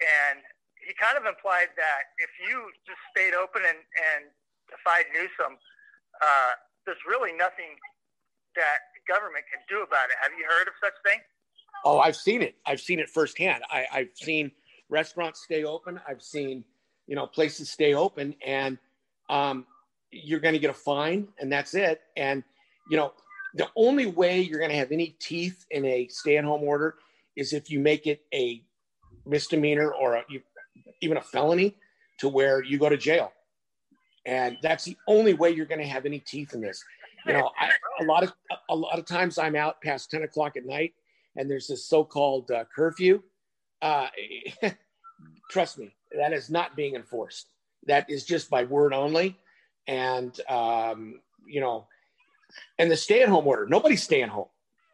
and he kind of implied that if you just stayed open and, and defied Newsom, uh, there's really nothing that the government can do about it. Have you heard of such thing? Oh, I've seen it. I've seen it firsthand. I, I've seen restaurants stay open. I've seen, you know, places stay open, and um, you're going to get a fine, and that's it. And you know, the only way you're going to have any teeth in a stay-at-home order is if you make it a misdemeanor or a, even a felony to where you go to jail. And that's the only way you're going to have any teeth in this. You know, I, a lot of a lot of times I'm out past 10 o'clock at night, and there's this so-called uh, curfew. Uh, trust me, that is not being enforced. That is just by word only, and um, you know, and the stay-at-home order. Nobody's staying home.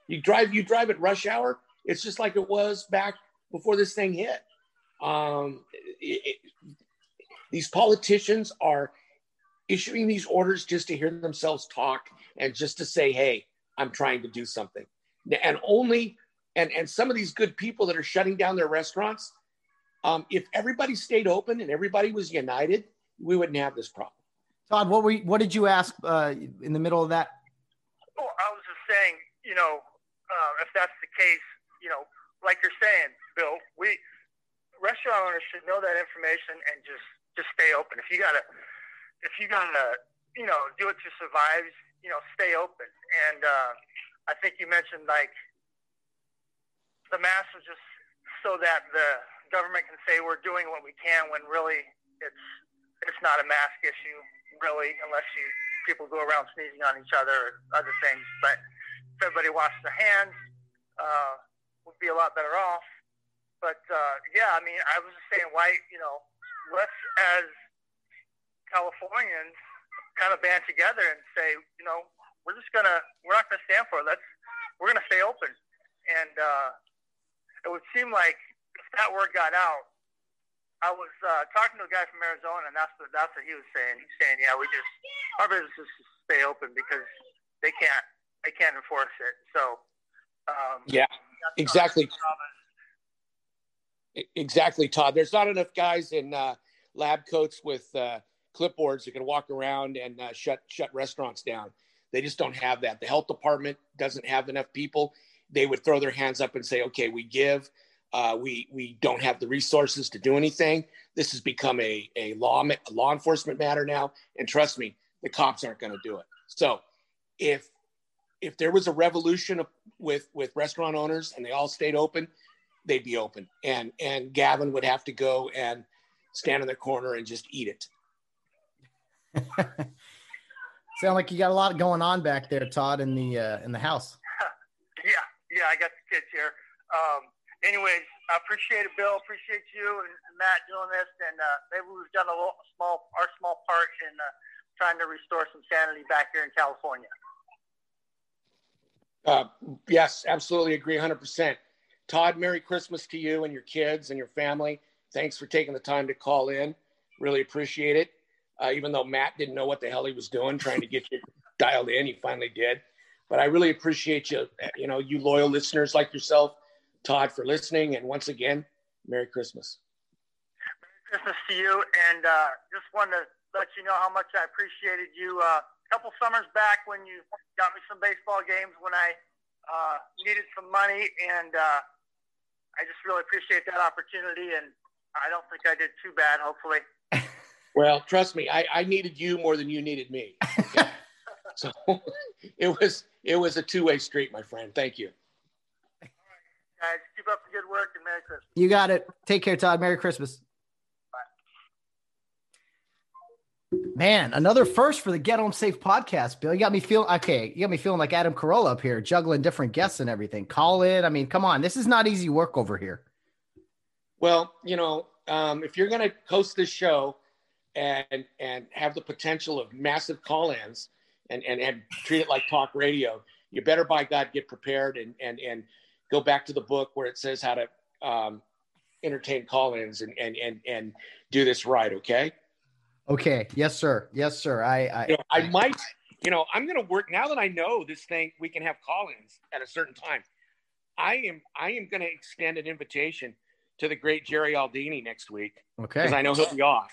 You drive, you drive at rush hour. It's just like it was back before this thing hit. Um, it, it, these politicians are issuing these orders just to hear themselves talk and just to say, "Hey, I'm trying to do something," and only and and some of these good people that are shutting down their restaurants. Um, if everybody stayed open and everybody was united, we wouldn't have this problem. Todd, what were you, what did you ask uh, in the middle of that? Oh, I was just saying, you know, uh, if that's the case, you know, like you're saying, Bill, we restaurant owners should know that information and just just stay open. If you gotta, if you gotta, you know, do it to survive, you know, stay open. And uh, I think you mentioned like the masks are just so that the government can say we're doing what we can when really it's it's not a mask issue really unless you people go around sneezing on each other or other things. But if everybody washes their hands, uh, would be a lot better off. But uh, yeah, I mean, I was just saying, why you know, let's as Californians kind of band together and say, you know, we're just gonna, we're not gonna stand for it. Let's, we're gonna stay open. And uh, it would seem like that word got out, I was uh, talking to a guy from Arizona, and that's what that's what he was saying. He's saying, yeah, we just our business is to stay open because they can't they can't enforce it. So um, yeah, exactly. Exactly, Todd. There's not enough guys in uh, lab coats with uh, clipboards that can walk around and uh, shut shut restaurants down. They just don't have that. The health department doesn't have enough people. They would throw their hands up and say, "Okay, we give. Uh, we we don't have the resources to do anything. This has become a a law a law enforcement matter now. And trust me, the cops aren't going to do it. So, if if there was a revolution with with restaurant owners and they all stayed open, they'd be open. And and Gavin would have to go and stand in the corner and just eat it. Sound like you got a lot going on back there, Todd, in the uh, in the house. yeah, yeah, I got the kids here. Um, anyways, I appreciate it, Bill. Appreciate you and, Matt doing this, and uh, maybe we've done a little small our small part in uh, trying to restore some sanity back here in California. Uh, yes, absolutely agree, hundred percent. Todd, Merry Christmas to you and your kids and your family. Thanks for taking the time to call in. Really appreciate it. Uh, even though Matt didn't know what the hell he was doing, trying to get you dialed in, he finally did. But I really appreciate you, you know, you loyal listeners like yourself, Todd, for listening. And once again, Merry Christmas. Merry Christmas to you. And uh, just wanted to let you know how much I appreciated you uh, a couple summers back when you got me some baseball games when I uh, needed some money and uh, I just really appreciate that opportunity, and I don't think I did too bad. Hopefully. Well, trust me, I, I needed you more than you needed me. so it was it was a two way street, my friend. Thank you. All right, guys, keep up the good work and Merry Christmas. You got it. Take care, Todd. Merry Christmas. Bye. Man, another first for the Get Home Safe podcast, Bill. You got me feeling okay. You got me feeling like Adam Carolla up here, juggling different guests and everything. Call it. I mean, come on. This is not easy work over here. Well, you know, um, if you're going to host this show and and have the potential of massive call-ins and, and and treat it like talk radio, you better by God get prepared and and and go back to the book where it says how to um, entertain call-ins and and and and do this right. Okay. Okay. Yes, sir. Yes, sir. I I, you know, I might. You know, I'm going to work now that I know this thing. We can have call-ins at a certain time. I am I am going to extend an invitation to the great Jerry Aldini next week. Okay. Because I know he'll be off.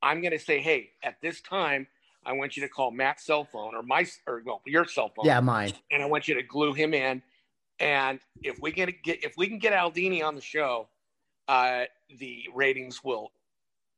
I'm going to say, hey, at this time, I want you to call Matt's cell phone or my or well, your cell phone. Yeah, mine. And I want you to glue him in. And if we can get if we can get Aldini on the show, uh, the ratings will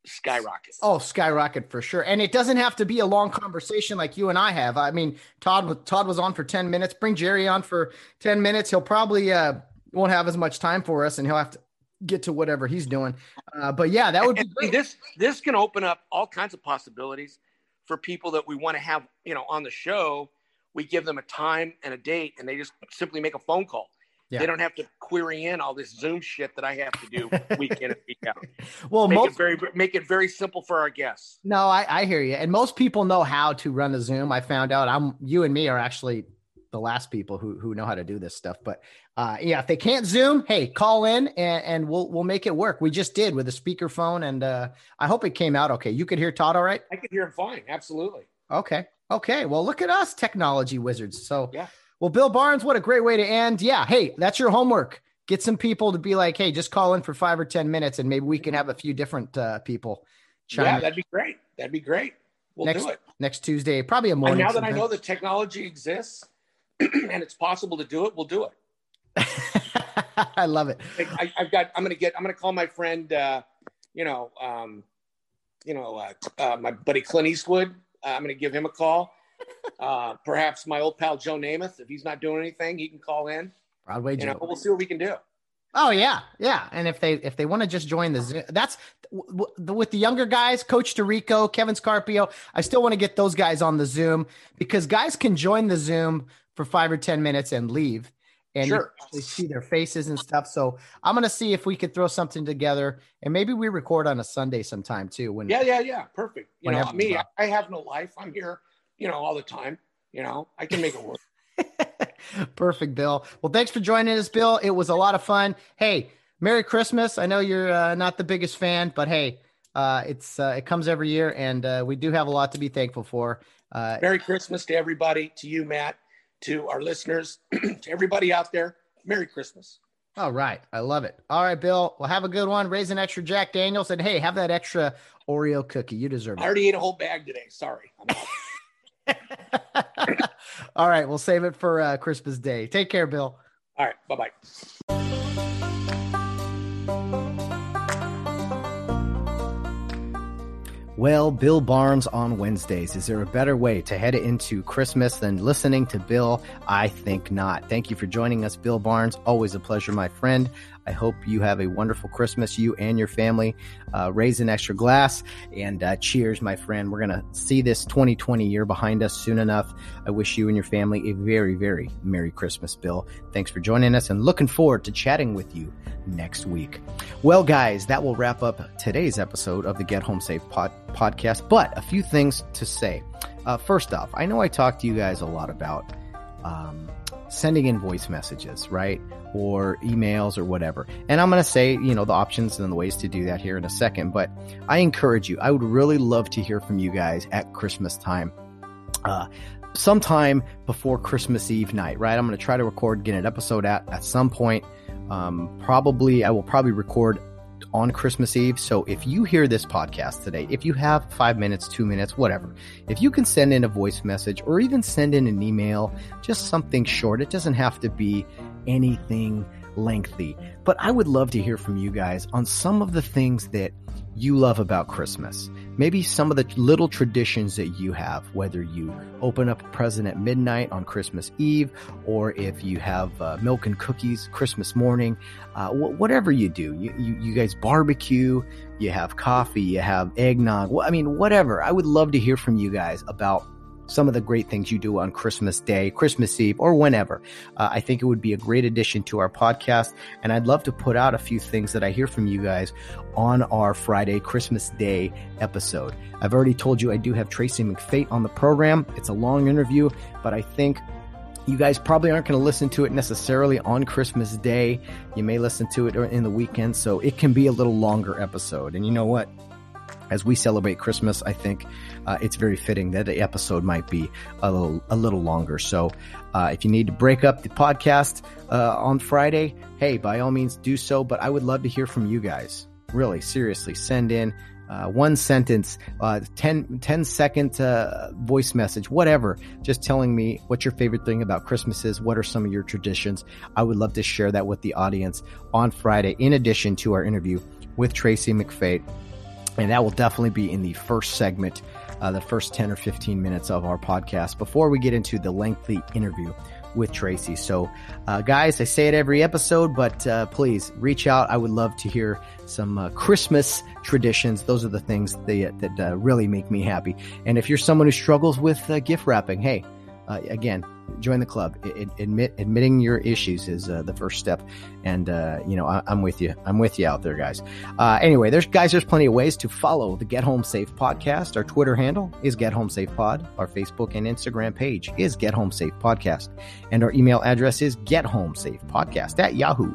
skyrocket. Oh, skyrocket for sure. And it doesn't have to be a long conversation like you and I have. I mean, Todd Todd was on for 10 minutes. Bring Jerry on for 10 minutes. He'll probably uh, won't have as much time for us and he'll have to get to whatever he's doing. Uh, but yeah, that would be great. This this can open up all kinds of possibilities for people that we want to have, you know, on the show. We give them a time and a date and they just simply make a phone call. Yeah. They don't have to query in all this Zoom shit that I have to do week in and week out. well, make most, it very make it very simple for our guests. No, I, I hear you, and most people know how to run a Zoom. I found out. I'm you and me are actually the last people who who know how to do this stuff. But uh, yeah, if they can't Zoom, hey, call in and, and we'll we'll make it work. We just did with a speakerphone, and uh, I hope it came out okay. You could hear Todd all right. I could hear him fine. Absolutely. Okay. Okay. Well, look at us, technology wizards. So yeah. Well, Bill Barnes, what a great way to end. Yeah. Hey, that's your homework. Get some people to be like, hey, just call in for five or 10 minutes and maybe we can have a few different uh, people. yeah, that'd be great. That'd be great. We'll next, do it. Next Tuesday, probably a morning. And now that I know the technology exists and it's possible to do it, we'll do it. I love it. I, have got, I'm going to get, I'm going to call my friend, uh, you know, um, you know, uh, uh, my buddy Clint Eastwood. Uh, I'm going to give him a call uh, perhaps my old pal Joe Namath, if he's not doing anything, he can call in. Broadway you Joe. Know, we'll see what we can do. Oh yeah, yeah. And if they if they want to just join the Zoom, that's w- w- with the younger guys, Coach Tirico, Kevin Scarpio. I still want to get those guys on the Zoom because guys can join the Zoom for five or ten minutes and leave, and sure. you see their faces and stuff. So I'm gonna see if we could throw something together, and maybe we record on a Sunday sometime too. When yeah, yeah, yeah, perfect. You know, me, I have no life. I'm here you know, all the time. You know, I can make it work. Perfect, Bill. Well, thanks for joining us, Bill. It was a lot of fun. Hey, Merry Christmas. I know you're uh, not the biggest fan, but hey, uh, it's uh, it comes every year, and uh, we do have a lot to be thankful for. Uh, Merry Christmas to everybody, to you, Matt, to our listeners, to everybody out there. Merry Christmas. All right, I love it. All right, Bill. Well, have a good one. Raise an extra Jack Daniels, and hey, have that extra Oreo cookie. You deserve it. I already ate a whole bag today. Sorry. All right, we'll save it for uh, Christmas Day. Take care, Bill. All right, bye bye. Well, Bill Barnes on Wednesdays. Is there a better way to head into Christmas than listening to Bill? I think not. Thank you for joining us, Bill Barnes. Always a pleasure, my friend. I hope you have a wonderful Christmas, you and your family. Uh, raise an extra glass and uh, cheers, my friend. We're going to see this 2020 year behind us soon enough. I wish you and your family a very, very Merry Christmas, Bill. Thanks for joining us and looking forward to chatting with you next week. Well, guys, that will wrap up today's episode of the Get Home Safe pod- podcast, but a few things to say. Uh, first off, I know I talked to you guys a lot about um, sending in voice messages, right? Or emails or whatever. And I'm going to say, you know, the options and the ways to do that here in a second. But I encourage you, I would really love to hear from you guys at Christmas time. Uh, sometime before Christmas Eve night, right? I'm going to try to record, get an episode out at some point. Um, probably, I will probably record on Christmas Eve. So if you hear this podcast today, if you have five minutes, two minutes, whatever, if you can send in a voice message or even send in an email, just something short, it doesn't have to be anything lengthy. But I would love to hear from you guys on some of the things that you love about Christmas. Maybe some of the little traditions that you have, whether you open up a present at midnight on Christmas Eve, or if you have uh, milk and cookies Christmas morning, uh, wh- whatever you do, you, you, you, guys barbecue, you have coffee, you have eggnog. I mean, whatever. I would love to hear from you guys about some of the great things you do on Christmas Day, Christmas Eve, or whenever. Uh, I think it would be a great addition to our podcast. And I'd love to put out a few things that I hear from you guys on our Friday, Christmas Day episode. I've already told you I do have Tracy McFate on the program. It's a long interview, but I think you guys probably aren't going to listen to it necessarily on Christmas Day. You may listen to it in the weekend, so it can be a little longer episode. And you know what? As we celebrate Christmas, I think uh, it's very fitting that the episode might be a little, a little longer. So, uh, if you need to break up the podcast uh, on Friday, hey, by all means do so. But I would love to hear from you guys. Really, seriously, send in uh, one sentence, uh, 10, 10 second uh, voice message, whatever, just telling me what your favorite thing about Christmas is. What are some of your traditions? I would love to share that with the audience on Friday, in addition to our interview with Tracy McFate. And that will definitely be in the first segment uh, the first 10 or 15 minutes of our podcast before we get into the lengthy interview with Tracy. So, uh, guys, I say it every episode, but uh, please reach out. I would love to hear some uh, Christmas traditions. Those are the things that, that uh, really make me happy. And if you're someone who struggles with uh, gift wrapping, hey, uh, again, join the club. admit admitting your issues is uh, the first step, and uh, you know I, am with you. I'm with you out there, guys. Uh, anyway, there's guys. There's plenty of ways to follow the Get Home Safe podcast. Our Twitter handle is Get Home Safe Pod. Our Facebook and Instagram page is Get Home Safe Podcast, and our email address is Get Home Safe Podcast at Yahoo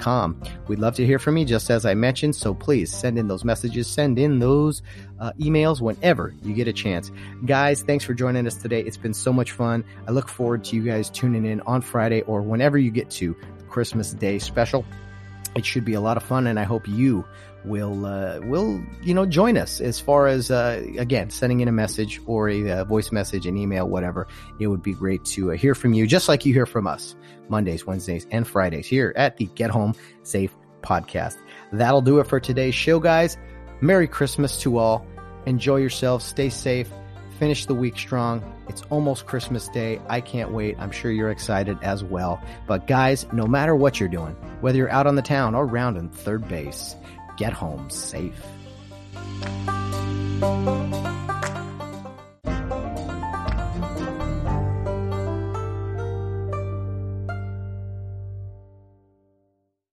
com. We'd love to hear from you, just as I mentioned. So please send in those messages, send in those uh, emails whenever you get a chance. Guys, thanks for joining us today. It's been so much fun. I look forward to you guys tuning in on Friday or whenever you get to the Christmas Day special. It should be a lot of fun, and I hope you will uh, will you know join us. As far as uh, again sending in a message or a uh, voice message an email whatever it would be great to uh, hear from you just like you hear from us mondays wednesdays and fridays here at the get home safe podcast. That'll do it for today's show guys. Merry christmas to all. Enjoy yourselves stay safe. Finish the week strong. It's almost christmas day. I can't wait. I'm sure you're excited as well. But guys no matter what you're doing whether you're out on the town or rounding third base get home safe.